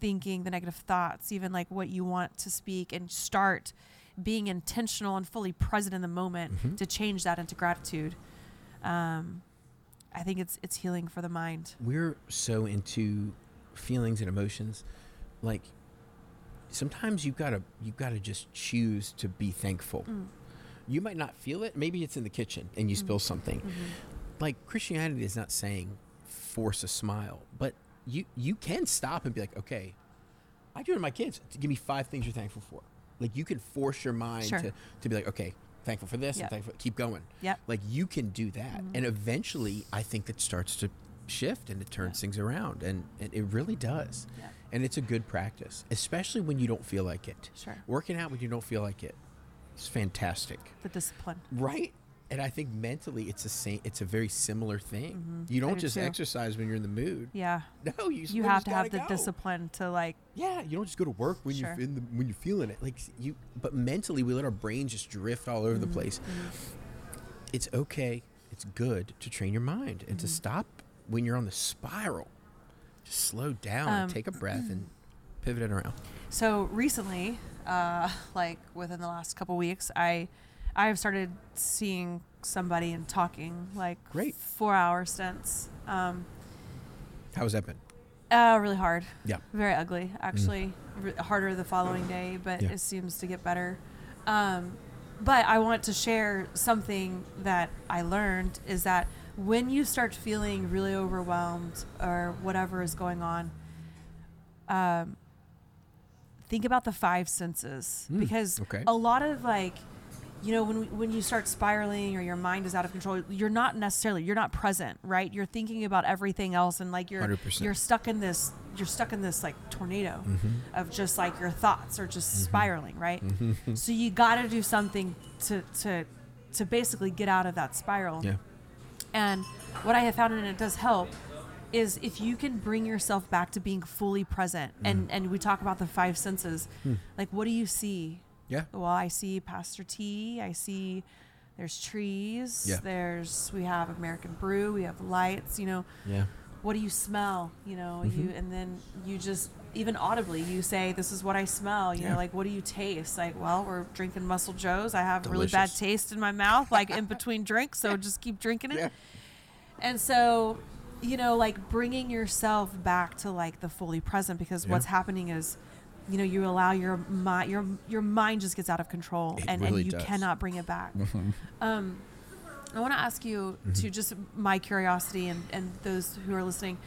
thinking, the negative thoughts, even like what you want to speak, and start being intentional and fully present in the moment Mm-hmm. to change that into gratitude, um, I think it's it's healing for the mind. we're so into feelings and emotions like sometimes you've gotta you've gotta just choose to be thankful Mm. you might not feel it maybe it's in the kitchen and you spill something Mm-hmm. Like christianity is not saying force a smile but you you can stop and be like okay i do it to my kids give me five things you're thankful for like you can force your mind Sure. to, to be like okay thankful for this Yep. and thankful keep going Yeah. like you can do that mm-hmm. and eventually i think it starts to shift and it turns things around and, and it really does Yeah. and it's a good practice especially when you don't feel like it Sure. working out when you don't feel like it it's fantastic The discipline. right and i think mentally it's the same it's a very similar thing you don't do just too. exercise when you're in the mood Yeah. [laughs] no you, You have to have the go. discipline to like yeah you don't just go to work when Sure. you're in the, when you're feeling it like you but mentally we let our brain just drift all over the Mm-hmm. place it's okay it's good to train your mind and to Mm-hmm. stop when you're on the spiral just slow down Um, and take a breath and [clears throat] pivot it around So recently, uh, like within the last couple weeks, I I have started seeing somebody and talking like Great. four hour stints. Um, how's that been uh, really hard. yeah Very ugly, actually. R- harder the following day, but Yeah. it seems to get better. Um, but I want to share something that I learned is that when you start feeling really overwhelmed or whatever is going on, um, think about the five senses because okay. a lot of like you know when when you start spiraling or your mind is out of control you're not necessarily you're not present right you're thinking about everything else and like you're 100%. you're stuck in this you're stuck in this like tornado Mm-hmm. of just like your thoughts are just mm-hmm. spiraling right mm-hmm. so you got to do something to to to basically get out of that spiral yeah and what I have found, and it does help, is if you can bring yourself back to being fully present. And mm-hmm. and we talk about the five senses. Hmm. Like, what do you see? Yeah Well, I see Pastor T. I see there's trees. Yeah. There's we have American Brew. We have lights. You know, yeah what do you smell? You know, Mm-hmm. you and then you just even audibly you say this is what I smell. You Yeah. know, like what do you taste? Like, well, we're drinking Muscle Joe's. I have really bad taste in my mouth, like in between [laughs] drinks. So just keep drinking it. yeah And so, you know, like bringing yourself back to like the fully present because what's happening is, you know, you allow your mind, your your mind just gets out of control, It and really and you does. cannot bring it back. [laughs] um, I want to ask you Mm-hmm. to just my curiosity and and those who are listening,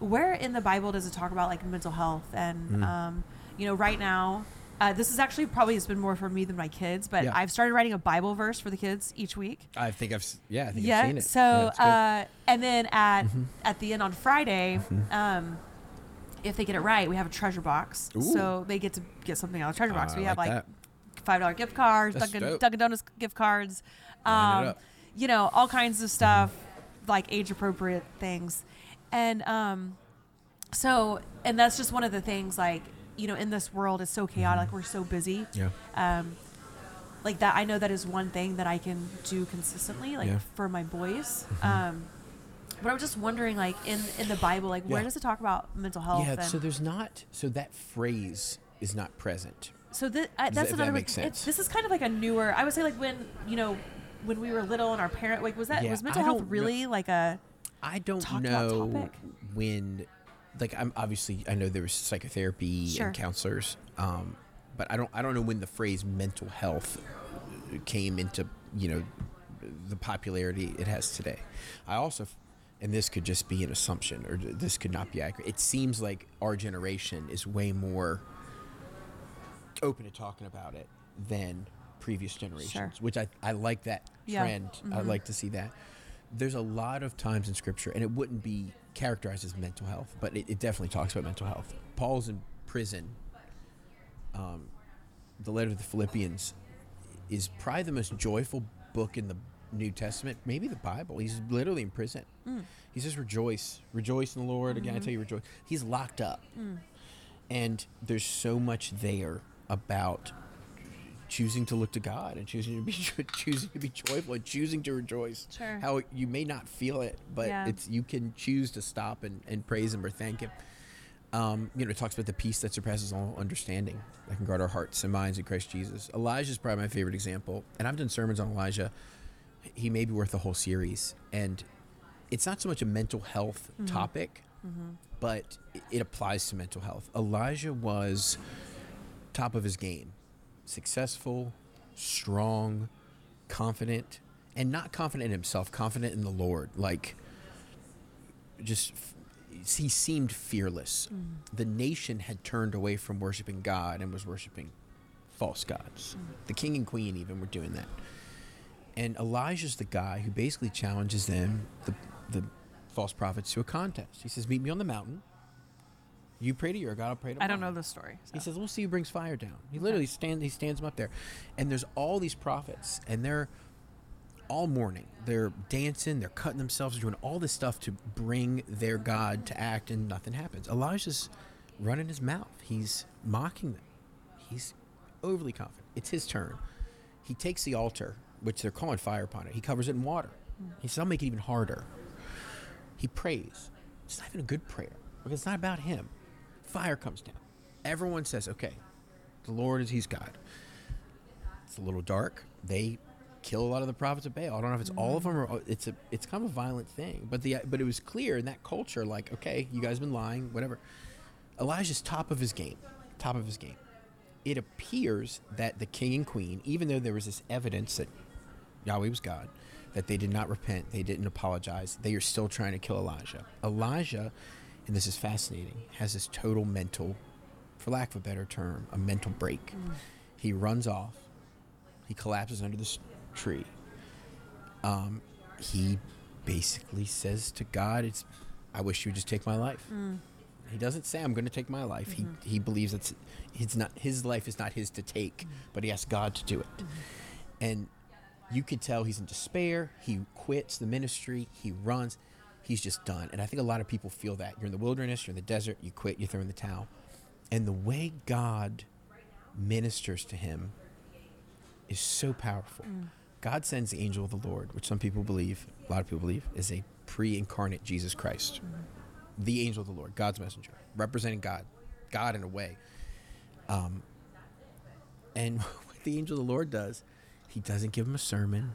where in the Bible does it talk about like mental health and Mm. um, you know, right now. Uh, this is actually probably it's been more for me than my kids, but Yeah. I've started writing a Bible verse for the kids each week i think i've yeah i think yeah. i've seen it So, Yeah, uh, and then at at the end on Friday, um, if they get it right, we have a treasure box. Ooh. So they get to get something out of the treasure box. Ah, we have like five dollar gift cards, That's Dunkin', dope. Dunkin' Donuts gift cards, um, you know, all kinds of stuff, like age appropriate things, and um, so and that's just one of the things like you know in this world it's so chaotic we're so busy yeah um, like that I know that is one thing that I can do consistently like Yeah. for my boys. Um but I was just wondering like in in the Bible like where Yeah. does it talk about mental health Yeah, and so there's not. So that phrase is not present. So thi- I, Does that's that- that another. it's- sense. This is kind of like a newer. I would say like when you know when we were little and our parent like was that Yeah, was mental I health don't know- really like a I don't Talked about know topic? when, like, I'm obviously I know there was psychotherapy Sure. and counselors, um, but I don't I don't know when the phrase mental health came into you know the popularity it has today. I also, f- and this could just be an assumption or this could not be accurate. It seems like our generation is way more open to talking about it than previous generations, which I, I like that Yeah. trend. I like to see that. There's a lot of times in scripture, and it wouldn't be characterized as mental health, but it, it definitely talks about mental health. Paul's in prison. Um, the letter to the Philippians is probably the most joyful book in the New Testament, maybe the Bible. He's literally in prison. Mm. He says, Rejoice, rejoice in the Lord. Again, I tell mm-hmm. you, rejoice. He's locked up. Mm. And there's so much there about choosing to look to God and choosing to be [laughs] choosing to be joyful and choosing to rejoice. Sure. How you may not feel it, but Yeah. it's you can choose to stop and, and praise Him or thank Him. Um, you know, it talks about the peace that surpasses all understanding that can guard our hearts and minds in Christ Jesus. Elijah is probably my favorite example, and I've done sermons on Elijah. He may be worth a whole series, and it's not so much a mental health mm-hmm. topic, mm-hmm. but it- applies to mental health. Elijah was top of his game, successful, strong, confident, and not confident in himself, confident in the Lord. Like, just he seemed fearless. Mm. The nation had turned away from worshiping God and was worshiping false gods. Mm. The king and queen even were doing that. And Elijah's the guy who basically challenges them, the the false prophets, to a contest. He says, "Meet me on the mountain. You pray to your God, I'll pray to mine. I don't know the story. He says, "We'll see who brings fire down." He literally stands. He stands them up there, and there's all these prophets, and they're all morning. They're dancing. They're cutting themselves. They're doing all this stuff to bring their God to act, and nothing happens. Elijah's running his mouth. He's mocking them. He's overly confident. It's his turn. He takes the altar, which they're calling fire upon it. He covers it in water. He says, "I'll make it even harder." He prays. It's not even a good prayer because it's not about him. Fire comes down. Everyone says, okay, the Lord is, he's God. It's a little dark. They kill a lot of the prophets of Baal. I don't know if it's all of them or oh, it's a, it's kind of a violent thing, but the, but it was clear in that culture, like, okay, you guys been lying, whatever. Elijah's top of his game, top of his game. It appears that the king and queen, even though there was this evidence that Yahweh was God, that they did not repent, they didn't apologize, they are still trying to kill Elijah. Elijah, and this is fascinating, has this total mental, for lack of a better term, a mental break. Mm. He runs off, he collapses under this tree. Um, he basically says to God, "It's, I wish you would just take my life." Mm. He doesn't say, "I'm going to take my life." He mm-hmm. he believes it's, it's not his life is not his to take, mm. but he asks God to do it. Mm-hmm. And you could tell he's in despair. He quits the ministry. He runs. He's just done. And I think a lot of people feel that. You're in the wilderness, you're in the desert, you quit, you throw in the towel. And the way God ministers to him is so powerful. God sends the angel of the Lord, which some people believe, a lot of people believe, is a pre incarnate Jesus Christ. The angel of the Lord, God's messenger, representing God, God in a way. Um, and [laughs] what the angel of the Lord does, he doesn't give him a sermon.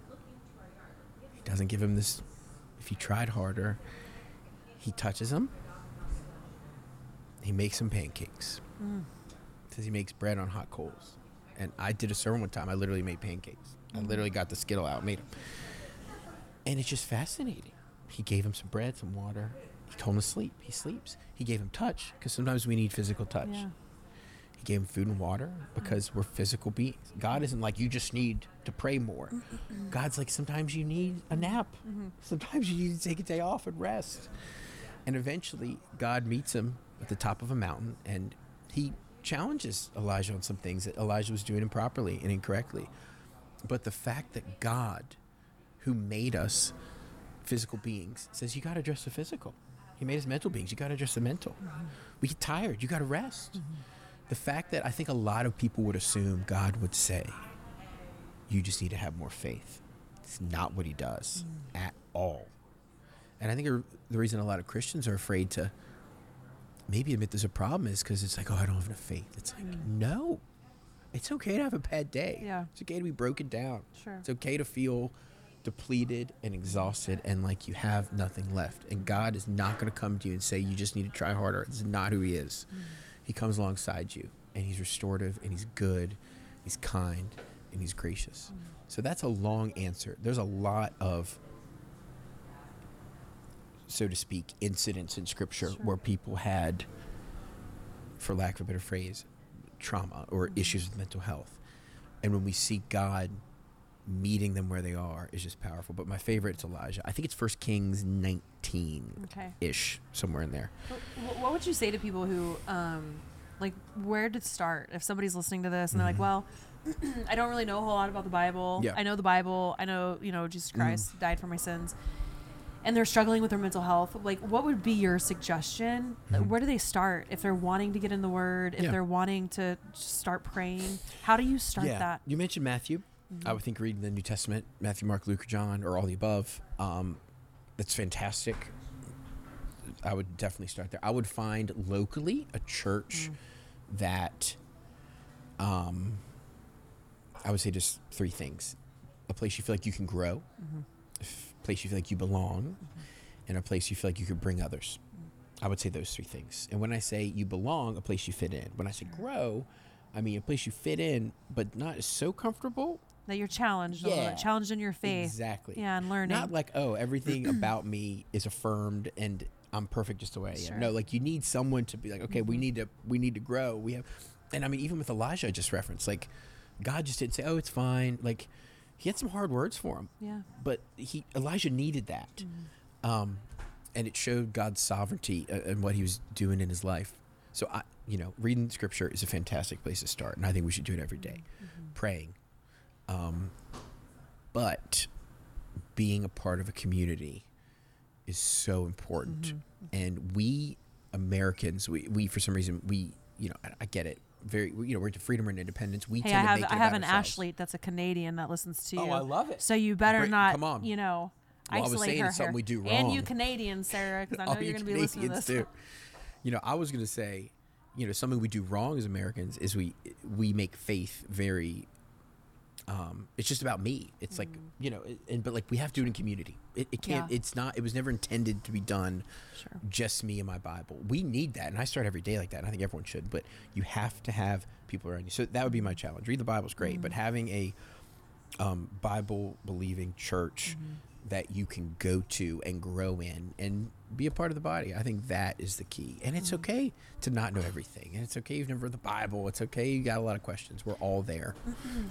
He doesn't give him this, if he tried harder, he touches him. He makes him pancakes. Mm. Says he makes bread on hot coals. And I did a sermon one time. I literally made pancakes. I mm. literally got the skittle out, made them. And it's just fascinating. He gave him some bread, some water. He told him to sleep. He sleeps. He gave him touch because sometimes we need physical touch. Yeah. He gave him food and water because we're physical beings. God isn't like you just need to pray more. Mm-hmm. God's like sometimes you need a nap. Mm-hmm. Sometimes you need to take a day off and rest. And eventually, God meets him at the top of a mountain and he challenges Elijah on some things that Elijah was doing improperly and incorrectly. But the fact that God, who made us physical beings, says you got to address the physical. He made us mental beings. You got to address the mental. We get tired. You got to rest. Mm-hmm. The fact that I think a lot of people would assume God would say, You just need to have more faith. It's not what he does mm. at all. And I think er, the reason a lot of Christians are afraid to maybe admit there's a problem is because it's like, oh, I don't have enough faith. It's like, mm. no, it's okay to have a bad day. Yeah. It's okay to be broken down. Sure. It's okay to feel depleted and exhausted and like you have nothing left. And God is not going to come to you and say, you just need to try harder. It's not who He is. Mm. He comes alongside you and He's restorative and He's good, He's kind, and He's gracious. Mm. So that's a long answer. There's a lot of, so to speak, incidents in Scripture where people had, for lack of a better phrase, trauma or mm. issues with mental health. And when we see God meeting them where they are is just powerful. But my favorite is Elijah. I think it's First Kings 19 Okay. ish, somewhere in there. Wh- What would you say to people who, um, like, where to start if somebody's listening to this and they're like, well, [clears throat] I don't really know a whole lot about the Bible. Mm-hmm. Yeah. Mm. I know the Bible. I know, you know, Jesus Christ died for my sins. And they're struggling with their mental health. Like, what would be your suggestion? Like, Where do they start if they're wanting to get in the Word? If Mm-hmm. Yeah. they're wanting to start praying? How do you start that? You mentioned Matthew. I would think reading the New Testament, Matthew, Mark, Luke, John, or all the above. Um, that's fantastic. I would definitely start there. I would find locally a church that, um, I would say just three things: a place you feel like you can grow, a place you feel like you belong, and a place you feel like you could bring others. I would say those three things. And when I say you belong, a place you fit in. When I say grow, I mean a place you fit in, but not so comfortable. That you're challenged a little Yeah. bit, challenged in your faith. Exactly. Yeah, and learning. Not like, oh, everything [clears throat] about me is affirmed and I'm perfect just the way I am. Sure. Mm-hmm. No, like you need someone to be like, okay, we need to we need to grow. We have and I mean even with Elijah I just referenced, like God just didn't say, Oh, it's fine. Like he had some hard words for him. yeah. But he Elijah needed that. Um and it showed God's sovereignty uh, and what he was doing in his life. So I you know, reading scripture is a fantastic place to start, and I think we should do it every day. Praying. Um but being a part of a community is so important. Mm-hmm. And we Americans, we, we for some reason we you know I, I get it very you know we're into freedom and independence. We Hey, tend I to have make it I have an ourselves. athlete that's a Canadian that listens to you. Oh, I love it. So you better Bring- not, come on. you know, Well, I was isolate saying her it's something here. we do wrong. And you. Canadians, Sarah, because I [laughs] know you're going to be listening to Canadians this. do. You know, I was going to say, you know, something we do wrong as Americans is we we make faith very. Um, it's just about me. It's like you know, it, and but like we have to do it in community. It, it can't. Mm. Yeah. It's not. It was never intended to be done. Sure. Just me and my Bible. We need that, and I start every day like that. And I think everyone should. But you have to have people around you. So that would be my challenge. Read the Bible's great, Mm. but having a um, Bible believing church Mm-hmm. That you can go to and grow in and be a part of the body. I think that is the key. And it's Mm-hmm. okay to not know everything. And it's okay you've never read the Bible. It's okay you got a lot of questions. We're all there.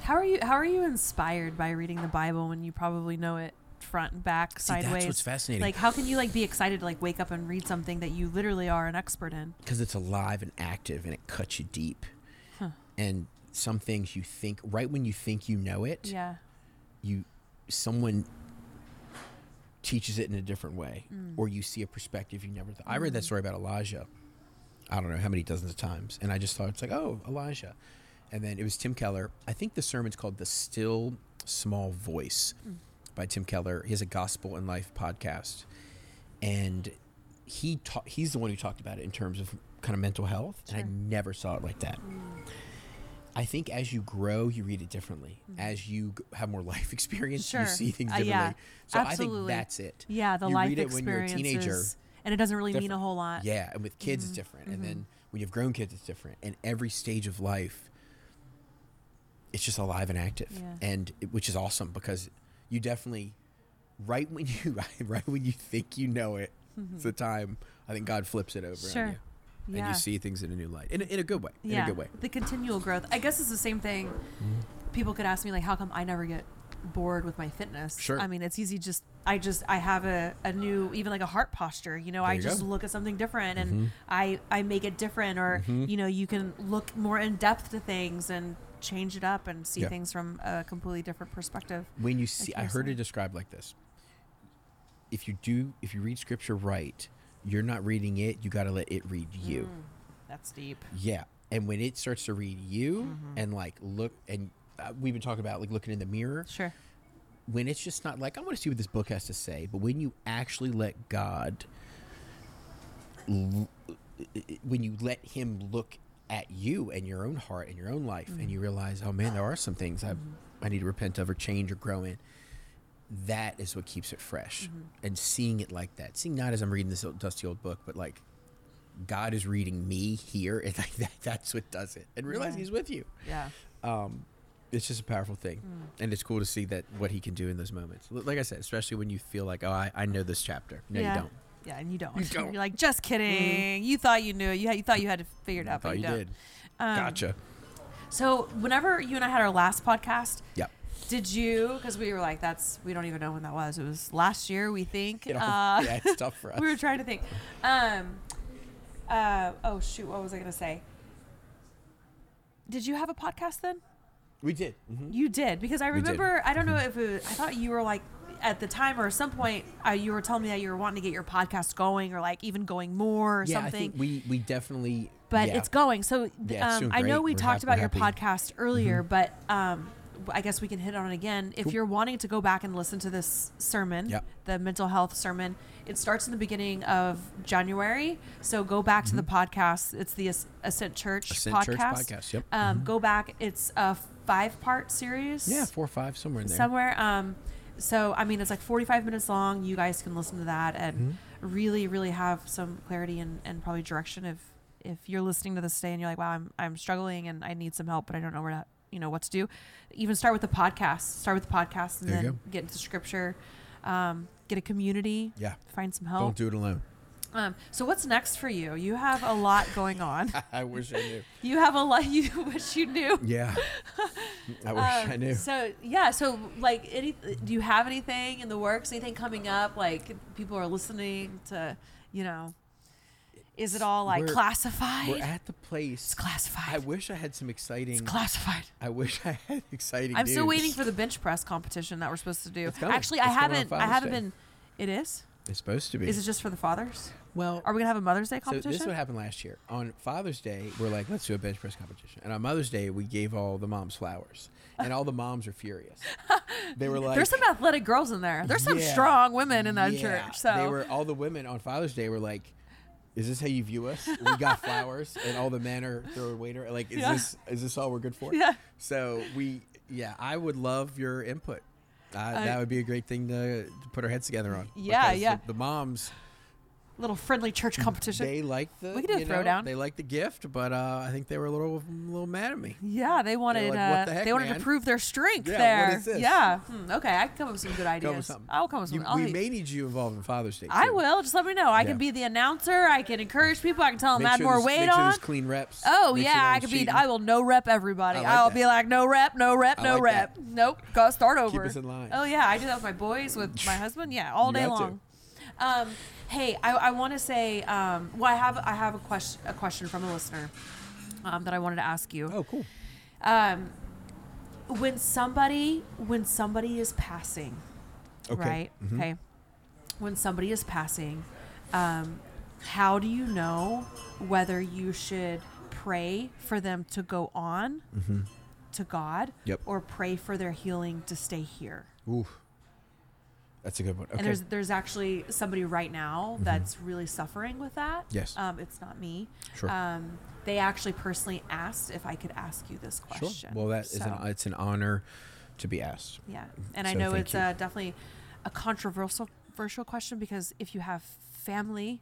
How are you? How are you inspired by reading the Bible when you probably know it front and back, See, that's sideways? what's fascinating. Like, how can you like be excited to like wake up and read something that you literally are an expert in? Because it's alive and active and it cuts you deep. And some things you think, right when you think you know it, Yeah. you someone teaches it in a different way mm. or you see a perspective you never thought i read that mm. story about elijah. I don't know how many dozens of times and i just thought it's like oh elijah. And then it was tim keller. I think the sermon's called the still small voice mm. by tim keller. He has a Gospel in Life podcast and he ta- he's the one who talked about it in terms of kind of mental health and i never saw it like that I think as you grow, you read it differently. Mm-hmm. As you have more life [laughs] experience, Sure. you see things Uh, differently. yeah, so I absolutely. think that's it. Yeah, the you life read it when you're a teenager. and it doesn't really mean a whole lot. Yeah, and with kids it's mm-hmm. different, and mm-hmm. then when you've grown kids, it's different. And every stage of life, it's just alive and active, Yeah. and it, which is awesome because you definitely, right when [laughs] you [laughs] right when you think you know it, it's the time I think God flips it over Sure. You, and you see things in a new light, in a, in a good way, in yeah, a good way. the continual growth. I guess it's the same thing. Mm-hmm. People could ask me like, how come I never get bored with my fitness? Sure. I mean, it's easy. Just I just I have a, a new even like a heart posture. You know, I you just go. look at something different and mm-hmm. I I make it different, or mm-hmm. you know, you can look more in depth to things and change it up and see Yeah. things from a completely different perspective. when you see you i heard it described like this if you do if you read scripture right you're not reading it you got to let it read you That's deep. yeah and when it starts to read you Mm-hmm. and like look and uh, we've been talking about like looking in the mirror Sure. when it's just not like I want to see what this book has to say, but when you actually let God, l- when you let Him look at you and your own heart and your own life, and you realize, oh man, there are some things I I need to repent of or change or grow in. That is what keeps it fresh, and seeing it like that, seeing not as I'm reading this old, dusty old book, but like God is reading me here, [laughs] and like that, that's what does it, and realize Yeah. He's with you Yeah. um, it's just a powerful thing, and it's cool to see that what he can do in those moments. Like I said, especially when you feel like, oh, I, I know this chapter. No, yeah. you don't. Yeah, and you don't. You don't. [laughs] you're like, just kidding. You thought you knew. it. You had, you thought you had to figure it I out, but you, you don't. did. Um, gotcha. So whenever you and I had our last podcast, Yep. Did you? Because we were like, that's we don't even know when that was. It was last year, we think. [laughs] You know, uh, yeah, it's tough for us. [laughs] we were trying to think. Um, uh, oh shoot, what was I gonna say? Did you have a podcast then? we did. hmm You did because I remember. I don't know if it, I thought you were like at the time or at some point uh, you were telling me that you were wanting to get your podcast going or like even going more or Yeah, something. I think we we definitely. but yeah. it's going. So Yeah, it's um, I know we We're talked hap- about your happy. Mm-hmm. podcast earlier, but um, I guess we can hit on it again. If you're wanting to go back and listen to this sermon, Yep. the mental health sermon, it starts in the beginning of January. So go back to the podcast. It's the As- Ascent Church Mm-hmm. Ascent podcast. Church podcast, yep. Um, Go back. It's a five part series Yeah, four or five somewhere in there. somewhere. Um, so I mean, it's like 45 minutes long. You guys can listen to that and Mm-hmm. really, really have some clarity and, and probably direction if if you're listening to this today and you're like, wow, I'm I'm struggling and I need some help, but I don't know where to you know what to do. Even start with the podcast. Start with the podcast and There then get into scripture. Um, get a community. Yeah. Find some help. Don't do it alone. Um, so what's next for you? You have a lot going on. [laughs] I wish I knew. [laughs] you have a lot. You [laughs] wish you knew. Yeah. I wish Um, I knew. So yeah, so like, any, do you have anything in the works? Anything coming up? Like people are listening to, you know, is it all like We're- classified? We're at the place. it's classified. I wish I had some exciting. it's classified. I wish I had exciting. I'm still waiting for the bench press competition that we're supposed to do. It's coming. Actually, I It's coming on haven't. I haven't Day. been. It is. It's supposed to be. Is it just for the fathers? well, Are we gonna have a Mother's Day So competition? this is what happened last year. On Father's Day, we're like, let's do a bench press competition. And on Mother's Day, we gave all the moms flowers, and all the moms were furious. [laughs] They were like, There's some athletic girls in there. There's some Yeah. strong women in that Yeah. church. So they were all the women on Father's Day were like, "Is this how you view us? We got [laughs] flowers, and all the men are throwing waiter. Like, is Yeah. this is this all we're good for? Yeah. So we, yeah, I would love your input. Uh, I- that would be a great thing to, to put our heads together on. Yeah, yeah. The, the moms, little friendly church competition. they like the We could do a you throwdown. They like the gift, but uh, I think they were a little a little mad at me. Yeah, they wanted like, uh, "What the heck, they wanted man?" to prove their strength Yeah, there. what is this? Yeah. Hmm, okay, I can come up with some good ideas. Come something. I'll come up with You- some. I'll we may need you involved in Father's Day. I will. Just let me know. I Yeah. can be the announcer. I can encourage people. I can tell them Make add sure more weight make sure on. clean reps. Oh Make yeah, no I could be. I will no rep everybody. I like I'll that. be like no rep, no rep, I no like rep. that. Nope. Go start over. us in line. Oh yeah, I do that with my boys, with my husband. Yeah, all You day long. Um, hey, I, I want to say. Um, well, I have I have a question a question from a listener um, that I wanted to ask you. Oh, cool. um, when somebody when somebody is passing Okay. right Mhm. okay when somebody is passing um, how do you know whether you should pray for them to go on to god Mm-hmm. Yep. or pray for their healing to stay here Ooh, that's a good one. Okay. and there's there's actually somebody right now that's really suffering with that. Mm-hmm. Yes. Um, it's not me. Sure. Um, they actually personally asked if I could ask you this question. Sure. Well, that is So, an it's an honor to be asked. yeah, and I know it's uh, definitely a controversial controversial question because if you have family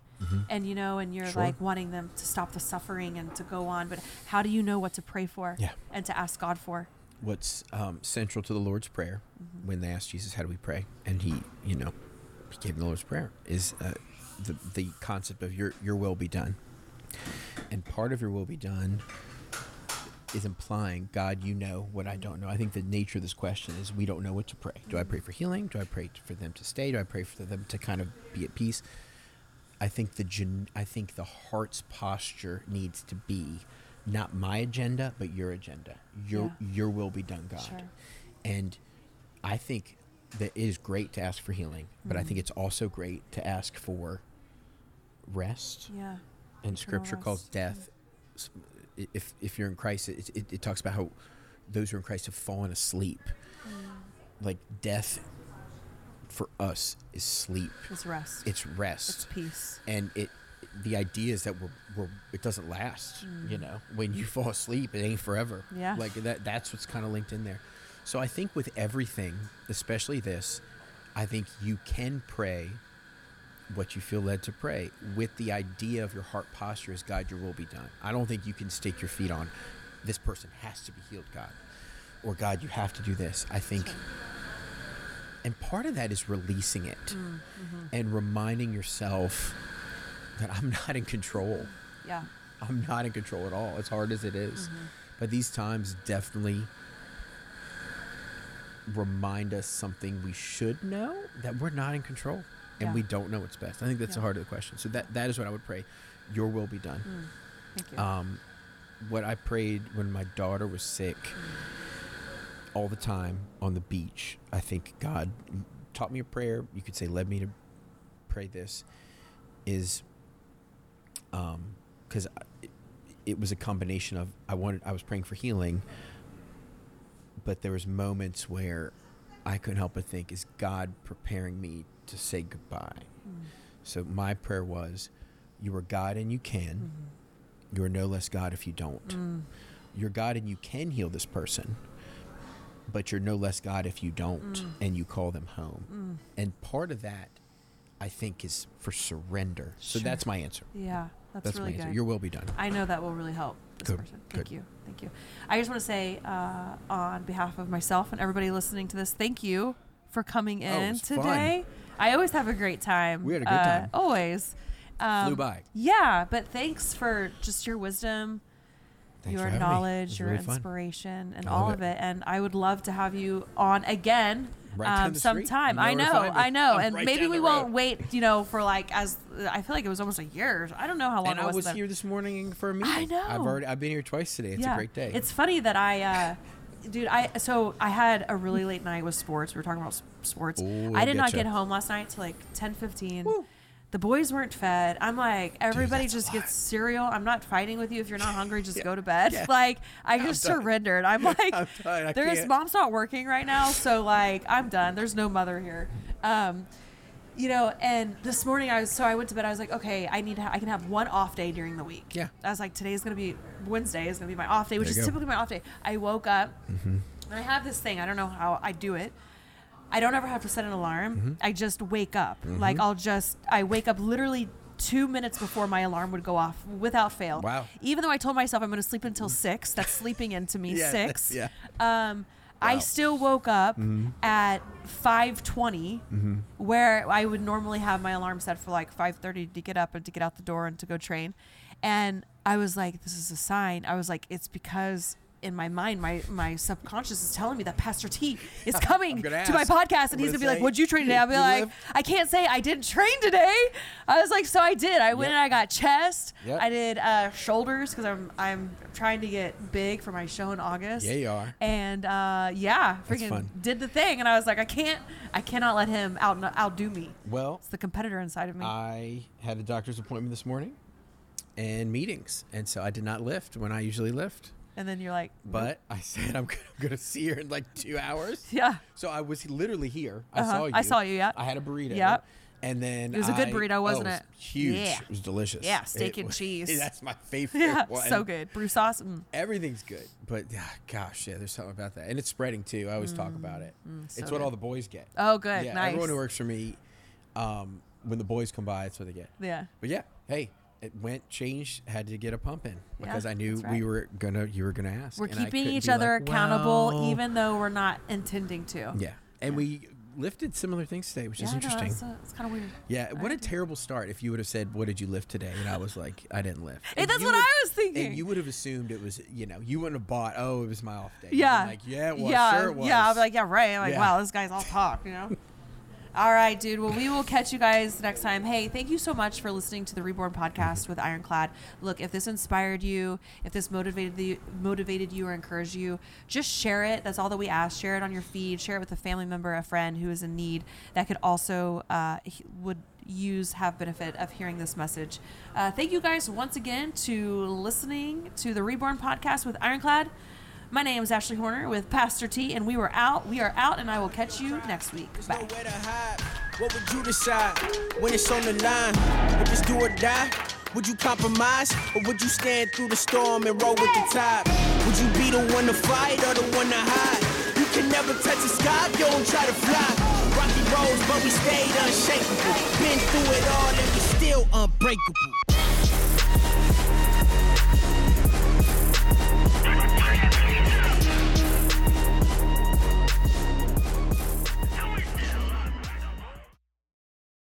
and you know and you're Mm-hmm. Sure. like wanting them to stop the suffering and to go on but how do you know what to pray for Yeah. and to ask god for What's um, central to the Lord's prayer Mm-hmm. when they asked Jesus, "How do we pray?" and he, you know, he gave them the Lord's prayer is uh, the the concept of your your will be done, and part of your will be done is implying, God, you know what I don't know. I think the nature of this question is we don't know what to pray. Do I pray for healing? Do I pray for them to stay? Do I pray for them to kind of be at peace? I think the gen- I think the heart's posture needs to be not my agenda, but your agenda. Your your will be done, God. Sure. And I think that it is great to ask for healing, but I think mm. it's also great to ask for rest yeah and scripture calls death if if you're in christ it, it, it talks about how those who are in Christ have fallen asleep. Mm. Like death for us is sleep. It's rest. It's rest. It's peace. and it the idea is that we're, we're it doesn't last you know when you [laughs] fall asleep it ain't forever Mm. Yeah. like that that's what's kind of linked in there so i think with everything especially this i think you can pray what you feel led to pray with the idea of your heart posture is god your will be done i don't think you can stake your feet on this person has to be healed god or god you have to do this i think and part of that is releasing it Mm, mm-hmm. and reminding yourself that [laughs] I'm not in control. Yeah. I'm not in control at all, as hard as it is. Mm-hmm. But these times definitely remind us something we should know that we're not in control and Yeah. we don't know what's best. I think that's the heart of the question. So that that is what I would pray. Your will be done. Thank you. Um, what I prayed when my daughter was sick all the time on the beach, I think God taught me a prayer. You could say, led me to pray this, is Um, because it, it was a combination of I wanted, I was praying for healing, but there was moments where I couldn't help but think, is God preparing me to say goodbye? Mm. So my prayer was, you are God and you can. Mm-hmm. You are no less God if you don't. Mm. You're God and you can heal this person, but you're no less God if you don't mm. and you call them home. And part of that, I think, is for surrender. So Sure. that's my answer. yeah. That's, That's really my answer. good. Your will be done. I know that will really help this Good, person. Thank good. you. Thank you. I just want to say, uh, on behalf of myself and everybody listening to this, thank you for coming Oh, in fun. today. I always have a great time. We had a good uh, time. Always. Um, Flew by. Yeah, but thanks for just your wisdom, Thanks your for having me. It knowledge, your really fun. inspiration, and all of it. it. And I would love to have you on again. Right um, sometime. I know. I know, and right maybe we won't wait. You know, for like as I feel like it was almost a year. I don't know how long And it I was. here this morning for a meeting. I know. I've already. I've been here twice today. It's a great day. It's funny that I, uh, dude, I so I had a really late night with sports. We were talking about sports. Ooh, I did not get home last night till like ten fifteen. The boys weren't fed. I'm like, everybody a just gets cereal. I'm not fighting with you. If you're not hungry, just go to bed. Yeah. [laughs] Like, I just done. surrendered. I'm [laughs] like, I'm done. I there's can't. mom's not working right now, so like, I'm done. There's no mother here. Um, you know, and this morning I was so I went to bed. I was like, okay, I need to. Ha- I can have one off day during the week. Yeah. I was like, today's gonna be Wednesday is gonna be my off day, which There is typically my off day. I woke up. And I have this thing. I don't know how I do it. I don't ever have to set an alarm. Mm-hmm. I just wake up. Like I'll just I wake up literally two minutes before my alarm would go off without fail. Wow. Even though I told myself I'm going to sleep until six, that's sleeping into me [laughs] Yeah, six. [laughs] yeah. Um, I still woke up Mm-hmm. at 5:20, where I would normally have my alarm set for like 5:30 to get up and to get out the door and to go train. And I was like, "This is a sign." I was like, "It's because." In my mind, my, my subconscious is telling me that Pastor T [laughs] is coming to my podcast, and I'm he's gonna gonna be like, "What'd you train today?" I'll be like, lift?" "I can't say I didn't train today." I was like, "So I did. I went Yep. and I got chest. Yep. I did uh, shoulders because I'm I'm trying to get big for my show in August. Yeah, you are. And uh, yeah, freaking did the thing, and I was like, I can't, I cannot let him out outdo me. well, It's the competitor inside of me. I had a doctor's appointment this morning, and meetings, and so I did not lift when I usually lift. And then you're like, But I said I'm going to see her in like two hours. yeah, So I was literally here. I Uh-huh. saw you. I saw you, yeah. I had a burrito. Yep. And then It was a good I- burrito, wasn't oh, it? was Huge. Yeah. It was delicious. Yeah, steak It and was- cheese. [laughs] That's my favorite [laughs] yeah, one. so good. Brew sauce. Mm. Everything's good, but ah, gosh, yeah, there's something about that, and it's spreading too. I always talk about it. so it's what good. all the boys get. Oh, good, Yeah, nice. everyone who works for me, um, when the boys come by, it's what they get. Yeah. But yeah, hey, it went, changed, had to get a pump in because Yeah, I knew that's we were gonna, you were gonna ask. We're and keeping each other like, accountable, "Well," even though we're not intending to. Yeah, and we lifted similar things today, which Yeah, is interesting. it's, uh, it's kind of weird. Yeah, what a terrible start if you would have said, "What did you lift today?" and I was like, "I didn't lift." Hey, And that's what would- I was thinking. And you would have assumed it was, you know, you wouldn't have bought. Oh, it was my off day. Yeah. like yeah, it was. yeah, Sure, it was. yeah. I'll be like, yeah, right. I'm like, Yeah. wow, this guy's all talk, you know. [laughs] all right, dude. Well, we will catch you guys next time. Hey, thank you so much for listening to the Reborn podcast with Ironclad. Look, if this inspired you, if this motivated the motivated you or encouraged you, just share it. That's all that we ask. Share it on your feed. Share it with a family member, a friend who is in need that could also uh, would use have benefit of hearing this message. Uh, thank you guys once again to listening to the Reborn podcast with Ironclad. My name is Ashley Horner with Pastor T, and we were out. We are out, and I will catch you next week. Bye. nowhere to hide. What would you decide when it's on the line? If it's do or die, would you compromise or would you stand through the storm and roll with the tide? Would you be the one to fight or the one to hide? You can never touch the sky if you don't try to fly. Rocky roads, but we stayed unshakable. Been through it all and we still unbreakable.